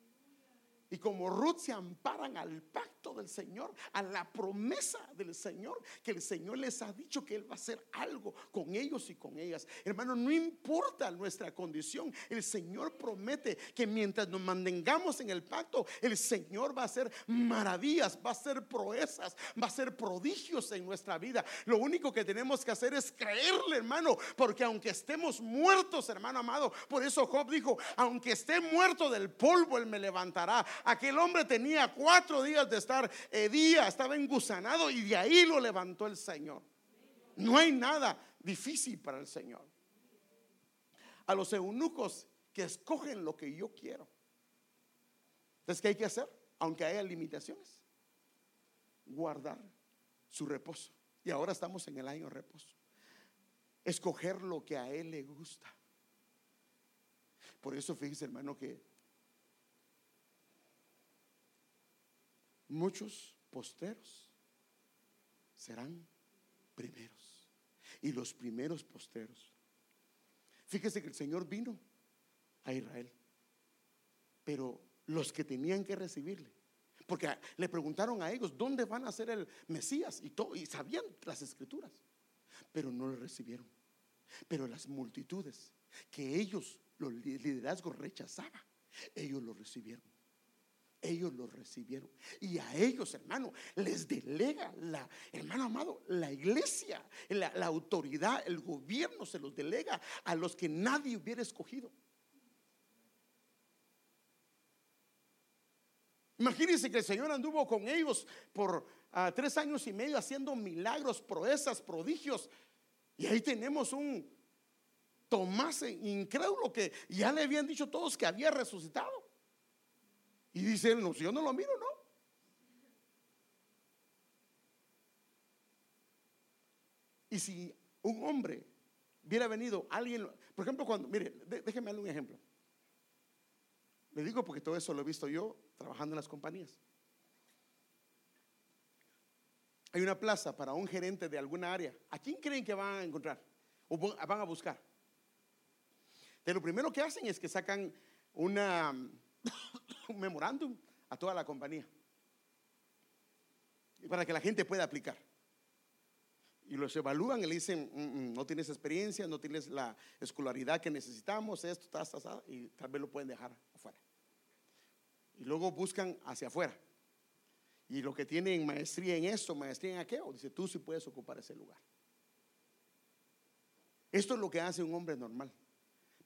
Y como Ruth se amparan al pacto del Señor, a la promesa del Señor, que el Señor les ha dicho que Él va a hacer algo con ellos y con ellas. Hermano, no importa nuestra condición, el Señor promete que mientras nos mantengamos en el pacto, el Señor va a hacer maravillas, va a hacer proezas, va a hacer prodigios en nuestra vida. Lo único que tenemos que hacer es creerle, hermano, porque aunque estemos muertos, hermano amado, por eso Job dijo, aunque esté muerto del polvo, Él me levantará. Aquel hombre tenía cuatro días de estar eh, día, estaba engusanado y de ahí lo levantó el Señor. No hay nada difícil para el Señor. A los eunucos que escogen lo que yo quiero. Entonces, ¿qué hay que hacer? Aunque haya limitaciones, guardar su reposo. Y ahora estamos en el año reposo. Escoger lo que a Él le gusta. Por eso fíjese, hermano, que muchos posteros serán primeros. Y los primeros posteros. Fíjese que el Señor vino a Israel, pero los que tenían que recibirle, porque le preguntaron a ellos, ¿dónde van a ser el Mesías? Y, todo, y sabían las escrituras, pero no lo recibieron. Pero las multitudes que ellos, los liderazgos rechazaban, ellos lo recibieron. Ellos lo recibieron. Y a ellos, hermano, les delega la, hermano amado, la iglesia, la, autoridad, el gobierno se los delega a los que nadie hubiera escogido. Imagínense que el Señor anduvo con ellos por ah, tres años y medio haciendo milagros, proezas, prodigios. Y ahí tenemos un Tomás incrédulo que ya le habían dicho todos que había resucitado. Y dice no, si yo no lo miro, no. Y si un hombre hubiera venido, alguien, por ejemplo, cuando, mire, déjeme darle un ejemplo. Le digo porque todo eso lo he visto yo trabajando en las compañías. Hay una plaza para un gerente de alguna área. ¿A quién creen que van a encontrar? ¿O van a buscar? De lo primero que hacen es que sacan una, un memorándum a toda la compañía para que la gente pueda aplicar. y los evalúan y le dicen, "Mm, mm, no tienes experiencia, no tienes la escolaridad que necesitamos, esto, ta, ta, ta", y tal vez lo pueden dejar afuera. Y luego buscan hacia afuera. Y lo que tienen maestría en esto, maestría en aquello, dice, tú sí puedes ocupar ese lugar. Esto es lo que hace un hombre normal.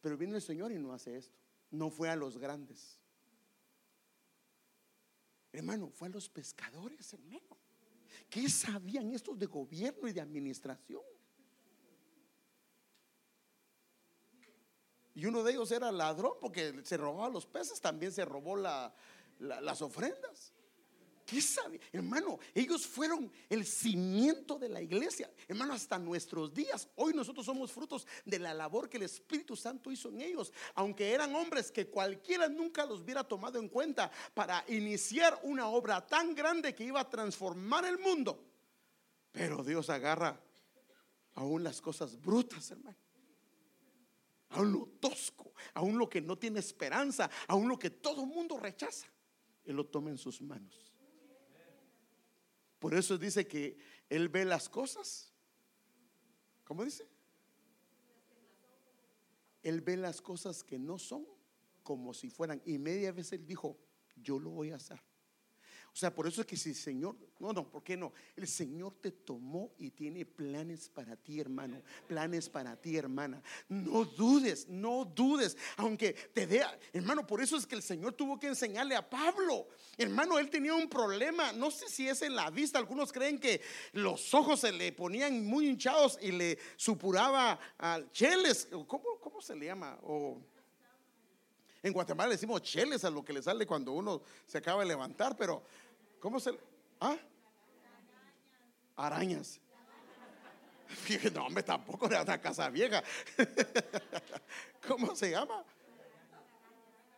Pero viene el Señor y no hace esto. No fue a los grandes. Hermano, fue a los pescadores, hermano. ¿Qué sabían estos de gobierno y de administración? Y uno de ellos era ladrón porque se robaba los peces, también se robó la- la- las ofrendas. ¿Qué? Hermano, ellos fueron el cimiento de la iglesia. Hermano, hasta nuestros días. Hoy nosotros somos frutos de la labor que el Espíritu Santo hizo en ellos. Aunque eran hombres que cualquiera nunca los hubiera tomado en cuenta para iniciar una obra tan grande que iba a transformar el mundo. Pero Dios agarra aún las cosas brutas, hermano. Aún lo tosco, aún lo que no tiene esperanza, aún lo que todo mundo rechaza. Él lo toma en sus manos. Por eso dice que Él ve las cosas. ¿Cómo dice? Él ve las cosas que no son como si fueran. Y media vez Él dijo, yo lo voy a hacer. O sea, por eso es que si el Señor, no, no, ¿por qué no? El Señor te tomó y tiene planes para ti, hermano, planes para ti, hermana. No dudes, no dudes, aunque te dé, hermano, por eso es que el Señor tuvo que enseñarle a Pablo. Hermano, él tenía un problema, no sé si es en la vista, algunos creen que los ojos se le ponían muy hinchados y le supuraba al cheles, ¿cómo, cómo se le llama? O en Guatemala decimos cheles a lo que le sale cuando uno se acaba de levantar, pero ¿cómo se ¿Ah? Arañas. No, hombre, tampoco era una casa vieja. ¿Cómo se llama?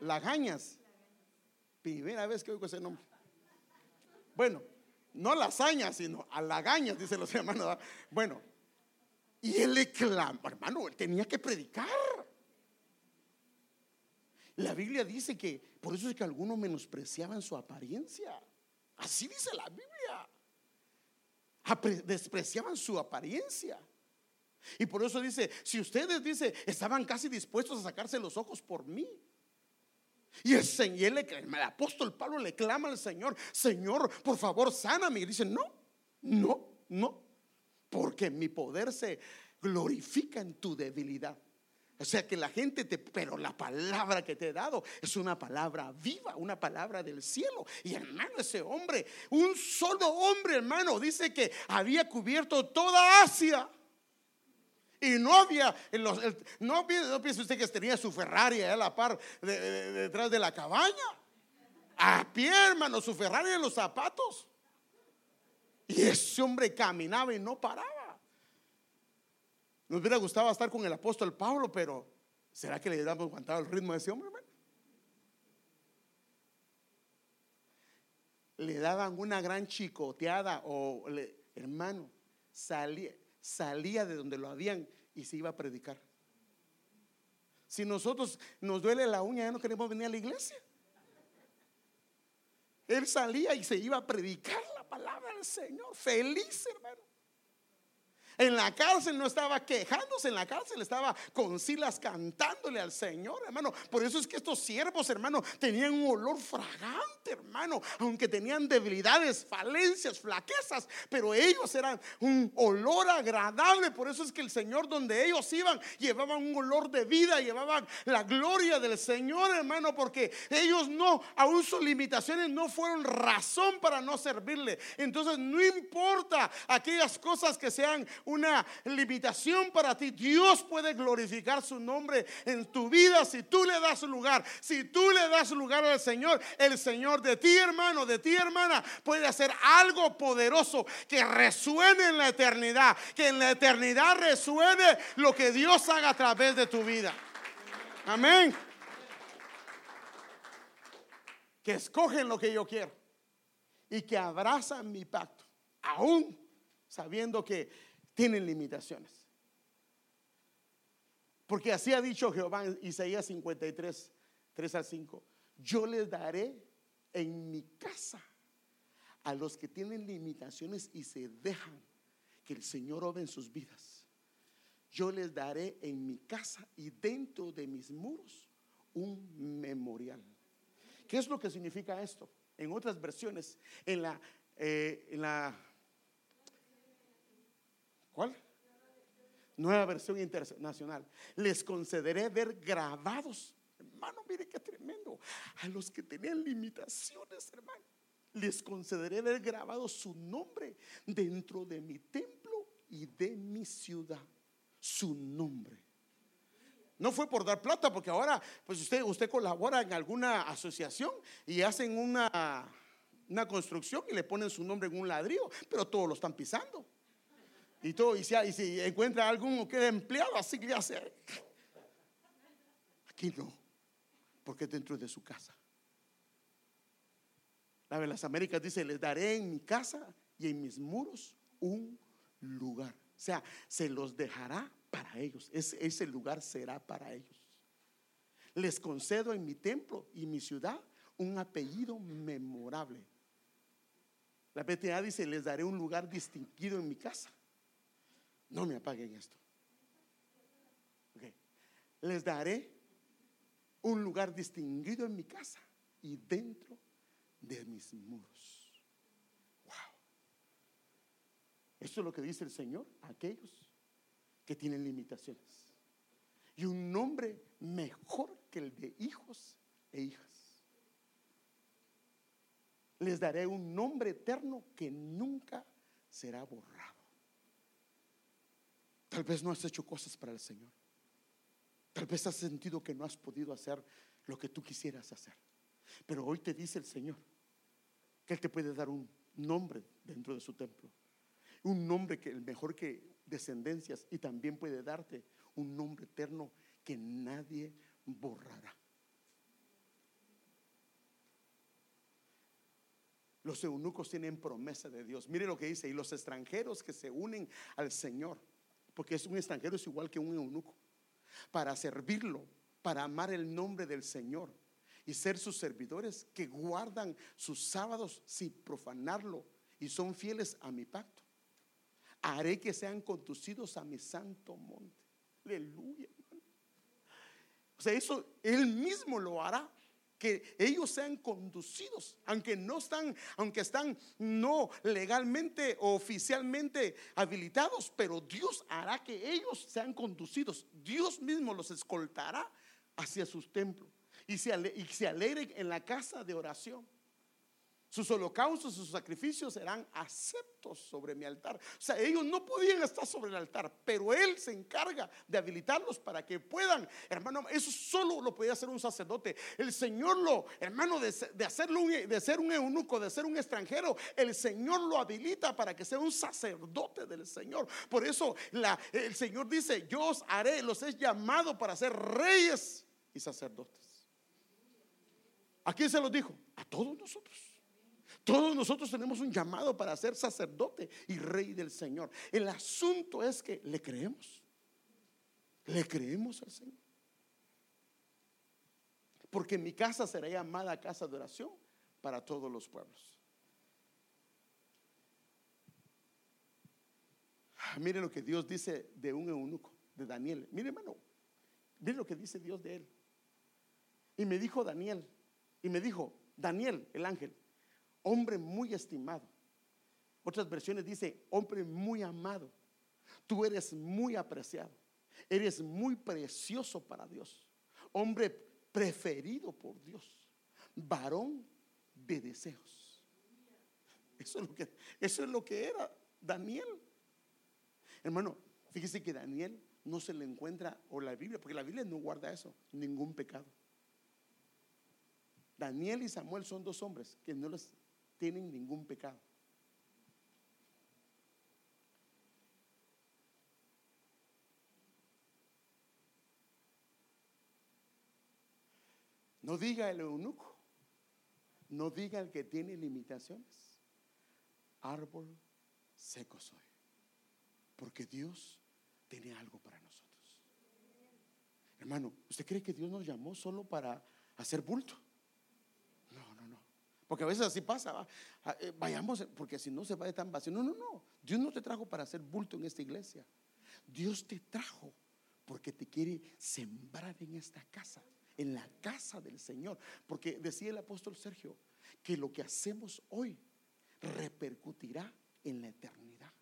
Lagañas. Primera vez que oigo ese nombre. Bueno, no lasañas, sino a lagañas, dicen los hermanos. Bueno, y él le clamó, hermano, él tenía que predicar. La Biblia dice que por eso es que algunos menospreciaban su apariencia. Así dice la Biblia. Despreciaban su apariencia. Y por eso dice, si ustedes dice, estaban casi dispuestos a sacarse los ojos por mí. Y el Señor, el apóstol Pablo le clama al Señor, Señor, por favor, sáname. Y dice, no, no, no, porque mi poder se glorifica en tu debilidad. O sea que la gente te, pero la palabra que te he dado es una palabra viva, una palabra del cielo. Y hermano, ese hombre, un solo hombre, hermano, dice que había cubierto toda Asia. Y no había, los- no, no piense usted que tenía su Ferrari a la par de- de- de- detrás de la cabaña. A pie, hermano, su Ferrari en los zapatos. Y ese hombre caminaba y no paraba. Nos hubiera gustado estar con el apóstol Pablo, pero ¿será que le hubiéramos aguantado el ritmo de ese hombre, hermano? Le daban una gran chicoteada o, hermano, salía, salía de donde lo habían y se iba a predicar. Si nosotros nos duele la uña, ya no queremos venir a la iglesia. Él salía y se iba a predicar la palabra del Señor, feliz, hermano. En la cárcel no estaba quejándose, en la cárcel estaba con Silas cantándole al Señor, hermano. Por eso es que estos siervos, hermano, tenían un olor fragante, hermano. Aunque tenían debilidades, falencias, flaquezas, pero ellos eran un olor agradable. Por eso es que el Señor, donde ellos iban, llevaban un olor de vida, llevaban la gloria del Señor, hermano, porque ellos no, aún sus limitaciones no fueron razón para no servirle. Entonces, no importa aquellas cosas que sean una limitación para ti, Dios puede glorificar su nombre en tu vida si tú le das lugar. Si tú le das lugar al Señor, el Señor de ti, hermano, de ti, hermana, puede hacer algo poderoso que resuene en la eternidad, que en la eternidad resuene lo que Dios haga a través de tu vida. Amén. Que escogen lo que yo quiero y que abrazan mi pacto, aún sabiendo que tienen limitaciones. Porque así ha dicho Jehová en Isaías 53, 3 al 5. Yo les daré en mi casa a los que tienen limitaciones y se dejan que el Señor obra en sus vidas. Yo les daré en mi casa y dentro de mis muros un memorial. ¿Qué es lo que significa esto? En otras versiones, en la, eh, en la ¿cuál? Nueva versión internacional. Les concederé ver grabados. Hermano, mire qué tremendo. A los que tenían limitaciones, hermano, les concederé ver grabado su nombre dentro de mi templo y de mi ciudad. Su nombre. No fue por dar plata, porque ahora, pues usted, usted colabora en alguna asociación y hacen una, una construcción y le ponen su nombre en un ladrillo, pero todos lo están pisando. Y todo, y si, encuentra algún que queda empleado, así le hace. Aquí no, porque dentro de su casa. La de las Américas dice, les daré en mi casa y en mis muros un lugar. O sea, se los dejará para ellos. Ese, ese lugar será para ellos. Les concedo en mi templo y mi ciudad un apellido memorable. La PTA dice, les daré un lugar distinguido en mi casa. No me apaguen esto. Les daré un lugar distinguido en mi casa y dentro de mis muros. Wow. Esto es lo que dice el Señor a aquellos que tienen limitaciones. Y un nombre mejor que el de hijos e hijas. Les daré un nombre eterno que nunca será borrado. Tal vez no has hecho cosas para el Señor. Tal vez has sentido que no has podido hacer lo que tú quisieras hacer. Pero hoy te dice el Señor que Él te puede dar un nombre dentro de su templo. Un nombre que el mejor que descendencias y también puede darte un nombre eterno que nadie borrará. Los eunucos tienen promesa de Dios. Mire lo que dice, y los extranjeros que se unen al Señor, porque es un extranjero es igual que un eunuco, para servirlo, para amar el nombre del Señor y ser sus servidores que guardan sus sábados sin profanarlo y son fieles a mi pacto. Haré que sean conducidos a mi santo monte. Aleluya. O sea, eso él mismo lo hará que ellos sean conducidos, aunque no están, aunque están no legalmente o oficialmente habilitados, pero Dios hará que ellos sean conducidos. Dios mismo los escoltará hacia sus templos y se, alegren en la casa de oración. Sus holocaustos, sus sacrificios serán aceptos sobre mi altar. O sea, ellos no podían estar sobre el altar, pero Él se encarga de habilitarlos para que puedan. Hermano, eso solo lo podía hacer un sacerdote. El Señor lo, hermano, de, hacerlo de ser un eunuco, de ser un extranjero, el Señor lo habilita para que sea un sacerdote del Señor. Por eso el Señor dice, yo os haré, los he llamado para ser reyes y sacerdotes. ¿A quién se los dijo? A todos nosotros. Todos nosotros tenemos un llamado para ser sacerdote y rey del Señor. El asunto es que le creemos. Le creemos al Señor. Porque mi casa será llamada casa de oración para todos los pueblos. Ah, mire lo que Dios dice de un eunuco, de Daniel. Mire, hermano, mire lo que dice Dios de él. Y me dijo Daniel, y me dijo, Daniel, el ángel, hombre muy estimado. Otras versiones dice, hombre muy amado. Tú eres muy apreciado. Eres muy precioso para Dios. Hombre preferido por Dios. Varón de deseos. Eso es lo que, eso es lo que era Daniel. Hermano, fíjese que Daniel no se le encuentra, o la Biblia, porque la Biblia no guarda eso, ningún pecado. Daniel y Samuel son dos hombres que no les tienen ningún pecado. No diga el eunuco, no diga el que tiene limitaciones. Árbol seco soy, porque Dios tiene algo para nosotros. Hermano, ¿usted cree que Dios nos llamó solo para hacer bulto? Porque a veces así pasa. Ah, eh, vayamos, porque si no se va de tan vacío. No, no, no. Dios no te trajo para hacer bulto en esta iglesia. Dios te trajo porque te quiere sembrar en esta casa, en la casa del Señor. Porque decía el apóstol Sergio que lo que hacemos hoy repercutirá en la eternidad.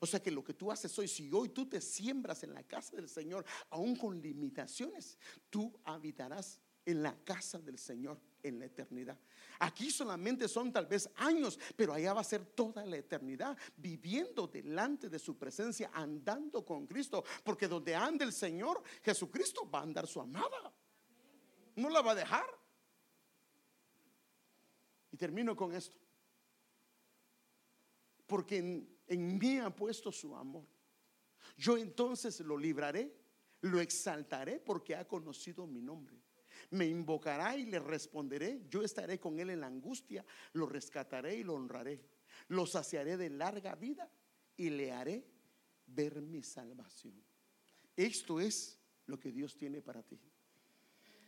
O sea que lo que tú haces hoy, si hoy tú te siembras en la casa del Señor, aún con limitaciones, tú habitarás en la casa del Señor en la eternidad. Aquí solamente son tal vez años, pero allá va a ser toda la eternidad viviendo delante de su presencia, andando con Cristo, porque donde ande el Señor, Jesucristo va a andar su amada. No la va a dejar. Y termino con esto. Porque en, en mí ha puesto su amor. Yo entonces lo libraré, lo exaltaré porque ha conocido mi nombre. Me invocará y le responderé. Yo estaré con él en la angustia, lo rescataré y lo honraré. Lo saciaré de larga vida y le haré ver mi salvación. Esto es lo que Dios tiene para ti.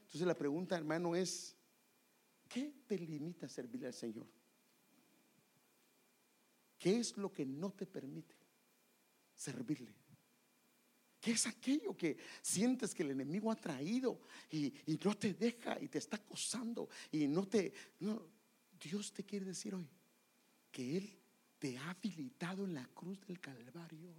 Entonces la pregunta, hermano, es, ¿qué te limita a servirle al Señor? ¿Qué es lo que no te permite servirle? ¿Qué es aquello que sientes que el enemigo ha traído y, no te deja y te está acosando y no te... Dios te quiere decir hoy que Él te ha habilitado en la cruz del Calvario.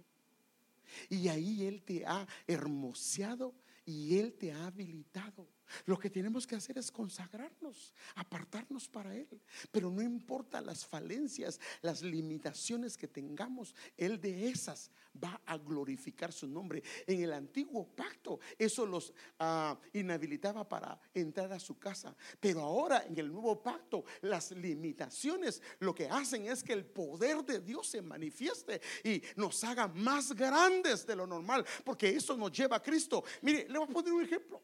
Y ahí Él te ha hermoseado y Él te ha habilitado. Lo que tenemos que hacer es consagrarnos, apartarnos para Él. Pero no importa las falencias, las limitaciones que tengamos, Él de esas va a glorificar su nombre. En el antiguo pacto eso los ah, inhabilitaba para entrar a su casa. Pero ahora en el nuevo pacto las limitaciones lo que hacen es que el poder de Dios se manifieste y nos haga más grandes de lo normal. Porque eso nos lleva a Cristo. Mire, le voy a poner un ejemplo.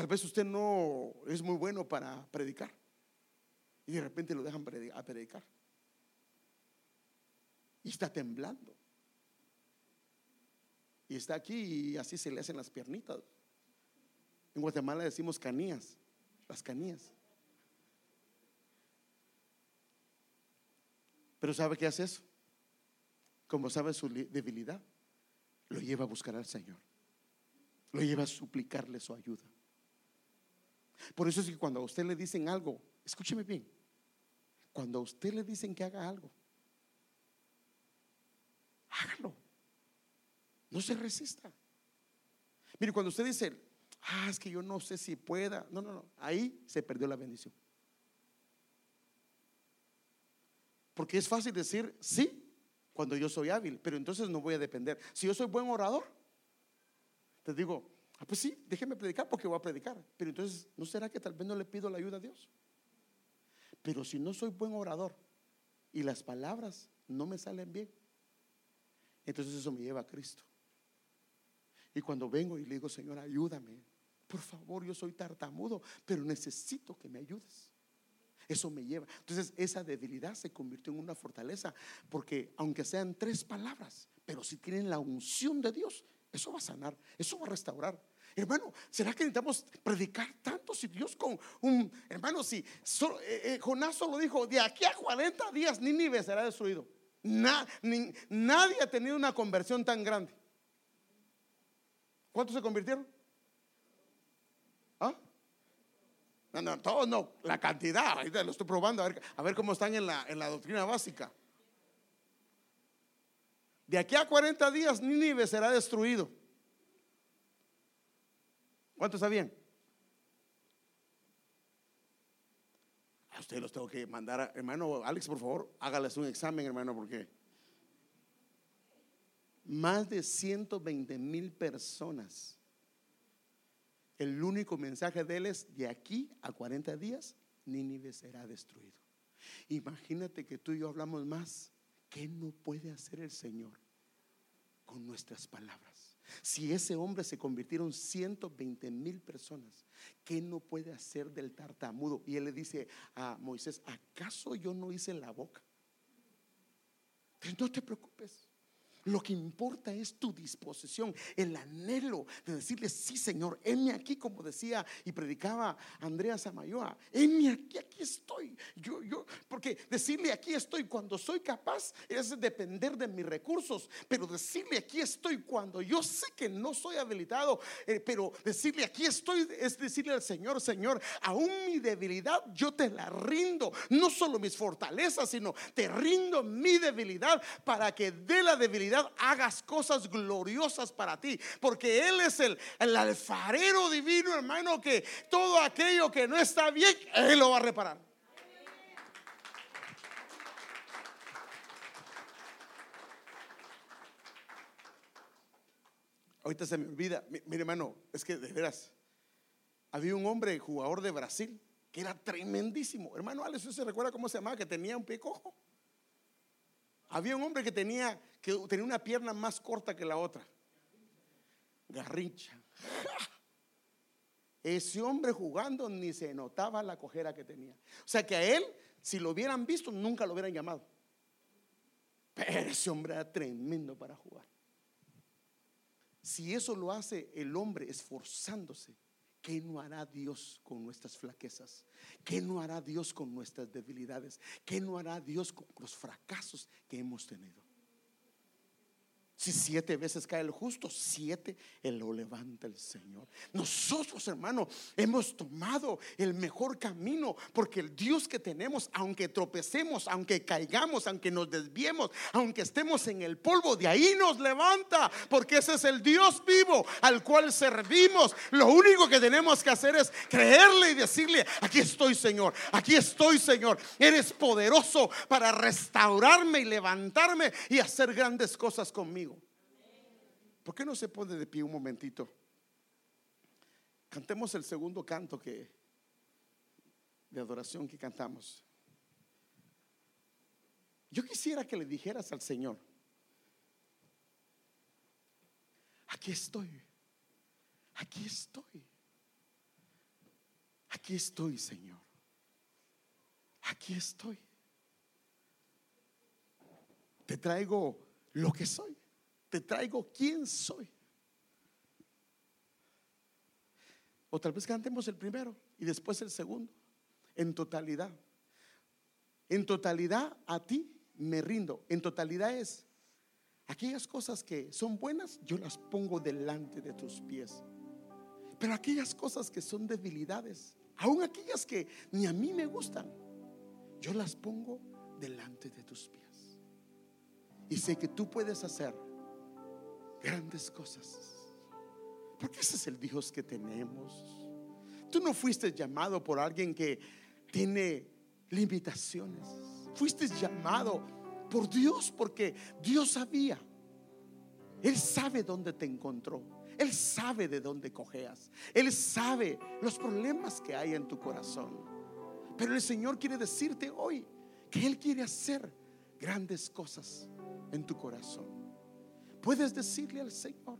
Tal vez usted no es muy bueno para predicar y de repente lo dejan a predicar. Y está temblando. Y está aquí y así se le hacen las piernitas. En Guatemala decimos canías, las canías. Pero ¿sabe qué hace eso? Como sabe su debilidad, lo lleva a buscar al Señor. Lo lleva a suplicarle su ayuda. Por eso es que cuando a usted le dicen algo, escúcheme bien, cuando a usted le dicen que haga algo, hágalo. No se resista. Mire, cuando usted dice, ah, es que yo no sé si pueda, no, no, no, ahí se perdió la bendición. Porque es fácil decir sí cuando yo soy hábil, pero entonces no voy a depender. Si yo soy buen orador, te digo, Ah, pues sí, déjeme predicar porque voy a predicar. Pero entonces, ¿no será que tal vez no le pido la ayuda a Dios? Pero si no soy buen orador y las palabras no me salen bien, entonces eso me lleva a Cristo. Y cuando vengo y le digo, Señor, ayúdame, por favor, yo soy tartamudo, pero necesito que me ayudes. Eso me lleva. Entonces esa debilidad se convirtió en una fortaleza, porque aunque sean tres palabras, pero si tienen la unción de Dios, eso va a sanar, eso va a restaurar. Hermano, ¿será que necesitamos predicar tanto si Dios con un, hermano, si eh, eh, Jonás solo dijo, de aquí a 40 días Nínive será destruido? nadie ha tenido una conversión tan grande. ¿Cuántos se convirtieron? ¿Ah? No, no, todos no, la cantidad, ahorita lo estoy probando a ver, a ver cómo están en la, en la doctrina básica. De aquí a 40 días Nínive será destruido. ¿Cuántos sabían? A ustedes los tengo que mandar, hermano Alex, por favor, hágales un examen, hermano, porque más de 120 mil personas. El único mensaje de él es, de aquí a 40 días, Nínive será destruido. Imagínate que tú y yo hablamos más. ¿Qué no puede hacer el Señor con nuestras palabras? Si ese hombre se convirtieron 120 mil personas, ¿qué no puede hacer del tartamudo? Y él le dice a Moisés, ¿acaso yo no hice la boca? No te preocupes. Lo que importa es tu disposición, el anhelo de decirle, sí Señor, heme aquí, como decía y predicaba Andrea Samayoa, heme aquí, aquí estoy. Yo, yo, porque decirle aquí estoy cuando soy capaz es depender de mis recursos, pero decirle aquí estoy cuando yo sé que no soy habilitado, eh, pero decirle aquí estoy es decirle al Señor, Señor, aún mi debilidad yo te la rindo, no solo mis fortalezas, sino te rindo mi debilidad para que de la debilidad hagas cosas gloriosas para ti. Porque Él es el, alfarero divino, hermano, que todo aquello que no está bien, Él lo va a reparar. Ahorita se me olvida, mire hermano, es que de veras, había un hombre jugador de Brasil que era tremendísimo. Hermano Alex, ¿usted se recuerda cómo se llamaba? Que tenía un pie cojo. Había un hombre que tenía, que tenía una pierna más corta que la otra. Garrincha. Ese hombre jugando ni se notaba la cojera que tenía. O sea que a él, si lo hubieran visto, nunca lo hubieran llamado. Pero ese hombre era tremendo para jugar. Si eso lo hace el hombre esforzándose, ¿Qué no hará Dios con nuestras flaquezas? ¿Qué no hará Dios con nuestras debilidades? ¿Qué no hará Dios con los fracasos que hemos tenido? Si siete veces cae el justo, siete Él lo levanta el Señor. Nosotros, hermano, hemos tomado el mejor camino porque el Dios que tenemos, aunque tropecemos, aunque caigamos, aunque nos desviemos, aunque estemos en el polvo, de ahí nos levanta, porque ese es el Dios vivo al cual servimos. Lo único que tenemos que hacer es creerle y decirle, aquí estoy, Señor, aquí estoy, Señor. Eres poderoso para restaurarme y levantarme y hacer grandes cosas conmigo. ¿Por qué no se pone de pie un momentito? Cantemos el segundo canto que de adoración que cantamos. Yo quisiera que le dijeras al Señor, aquí estoy, aquí estoy, aquí estoy, Señor, aquí estoy. Te traigo lo que soy te traigo quién soy. O tal vez cantemos el primero y después el segundo, en totalidad. En totalidad a ti me rindo. En totalidad es aquellas cosas que son buenas, yo las pongo delante de tus pies. Pero aquellas cosas que son debilidades, aun aquellas que ni a mí me gustan, yo las pongo delante de tus pies. Y sé que tú puedes hacer grandes cosas. Porque ese es el Dios que tenemos. Tú no fuiste llamado por alguien que tiene limitaciones. Fuiste llamado por Dios porque Dios sabía. Él sabe dónde te encontró. Él sabe de dónde cojeas. Él sabe los problemas que hay en tu corazón. Pero el Señor quiere decirte hoy que Él quiere hacer grandes cosas en tu corazón. Puedes decirle al Señor,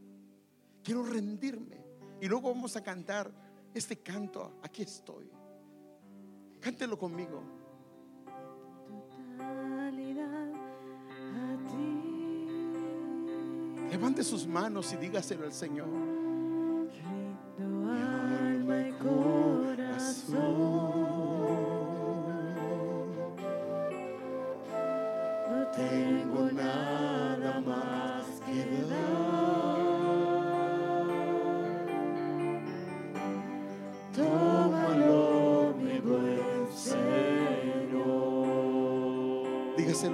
quiero rendirme. Y luego vamos a cantar este canto, aquí estoy. Cántelo conmigo. Levante sus manos y dígaselo al Señor.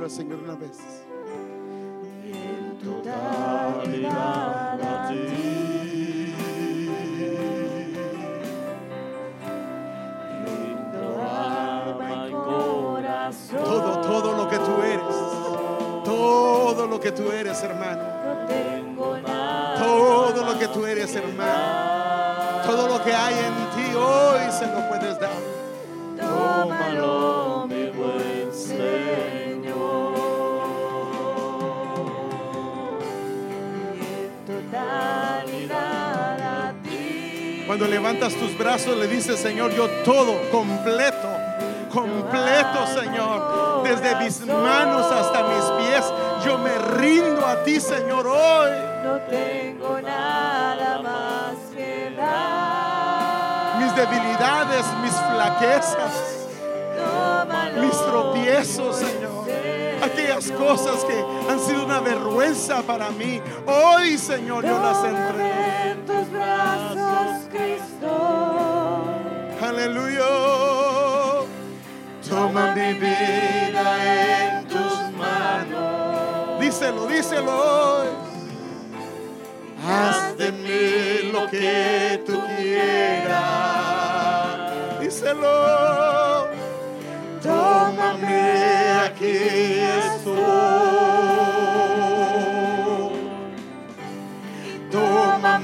Señor. Una vez. Cuando levantas tus brazos le dices, Señor, yo todo, completo, completo, Señor desde mis manos hasta mis pies. Yo me rindo a ti, Señor, hoy. No tengo nada más que dar. Mis debilidades, mis flaquezas, mis tropiezos, Señor. Aquellas cosas que han sido una vergüenza para mí. Hoy, Señor, yo las entrego. En tus brazos, Cristo. Aleluya. Toma mi vida en tus manos. Díselo, díselo hoy. Haz de mí lo que tú quieras. Díselo. Tómame, aquí estoy.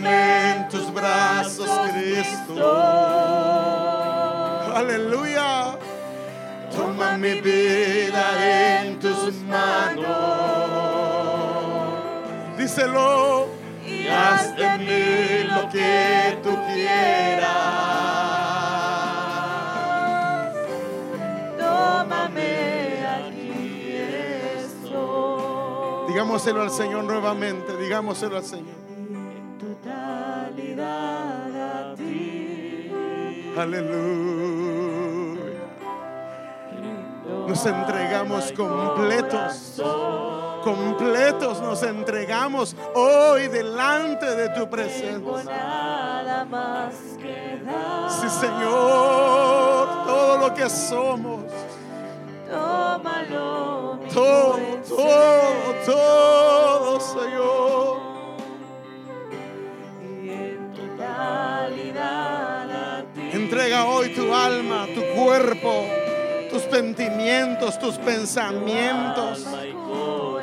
En tus brazos, Cristo. Aleluya. Toma mi vida en tus manos. Díselo. Y haz de mí lo que tú quieras. Tómame, aquí estoy. Digámoselo al Señor nuevamente. Digámoselo al Señor. Totalidad a ti. Aleluya. Nos entregamos completos. Completos nos entregamos hoy delante de tu presencia. nada más que dar. Sí, Señor, todo lo que somos, Tómalo, todo, todo, todo, Señor. Hoy tu alma, tu cuerpo, tus sentimientos, tus pensamientos.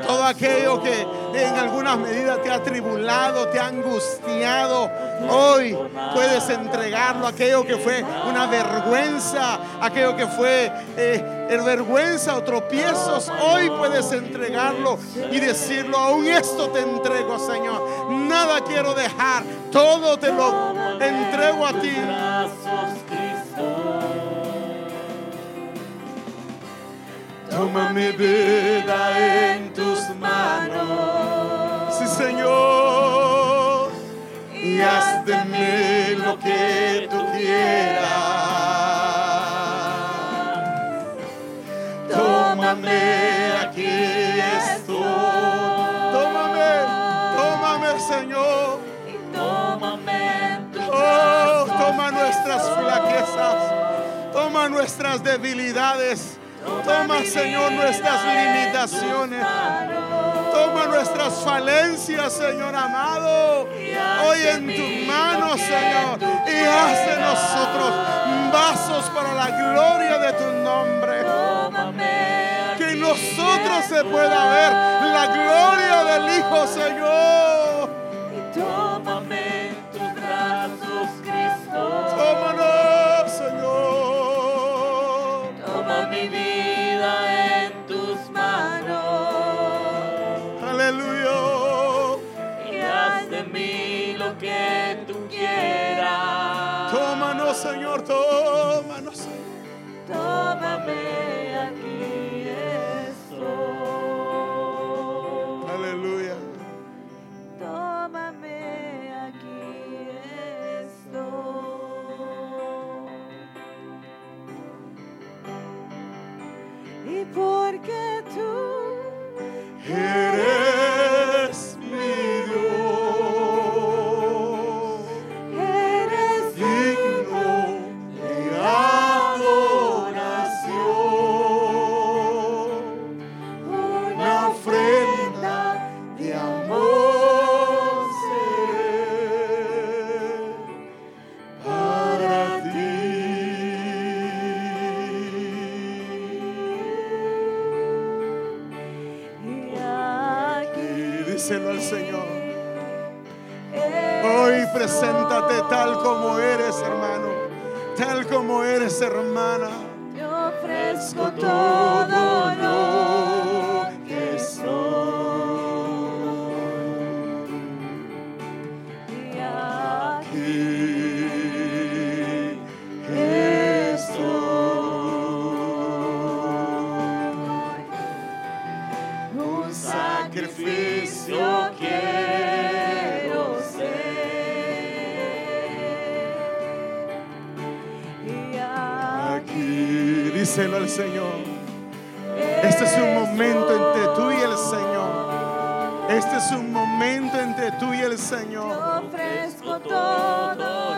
Todo aquello que en alguna medida te ha tribulado, te ha angustiado, hoy puedes entregarlo. Aquello que fue una vergüenza, aquello que fue eh, vergüenza o tropiezos, hoy puedes entregarlo y decirlo, aún esto te entrego, Señor. Nada quiero dejar, todo te lo entrego a ti. Toma mi vida en tus manos. Sí, Señor. Y haz de mí lo que tú quieras. Tómame, aquí estoy. Tómame, tómame, Señor. Tómame Oh, toma nuestras flaquezas. Toma nuestras debilidades. Toma, Señor, nuestras limitaciones. Toma nuestras falencias, Señor amado. Hoy en tus manos, Señor. Y haz de nosotros vasos para la gloria de tu nombre. Que en nosotros se pueda ver la gloria del Hijo, Señor. Preséntate tal como eres, hermano, tal como eres, hermana. Te ofrezco todo Señor. Este es un momento entre tú y el Señor. Este es un momento entre tú y el Señor. ofrezco todo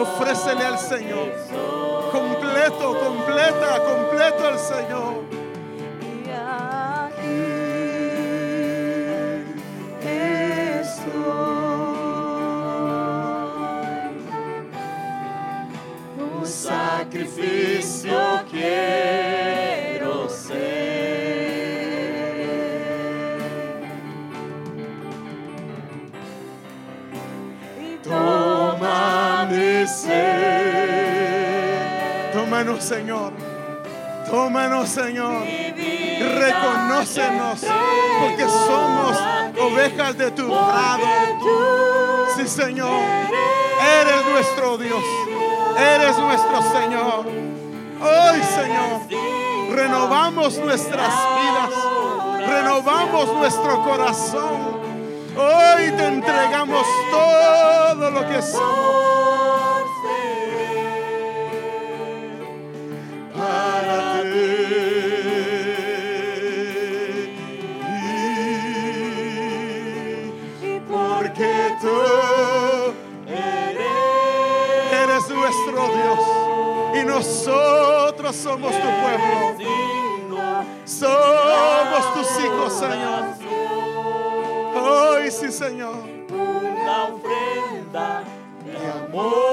Ofrécele al Señor. Completo, completa, completo al Señor. Señor. Tómanos, Señor. Reconócenos porque somos ovejas de tu tú Sí, Señor. Eres nuestro Dios. Eres nuestro Señor. Hoy, Señor, renovamos nuestras vidas. Renovamos nuestro corazón. Hoy te entregamos todo lo que somos nosotros somos tu pueblo. Somos tus hijos, Señor. Hoy sí, Señor. una ofrenda de amor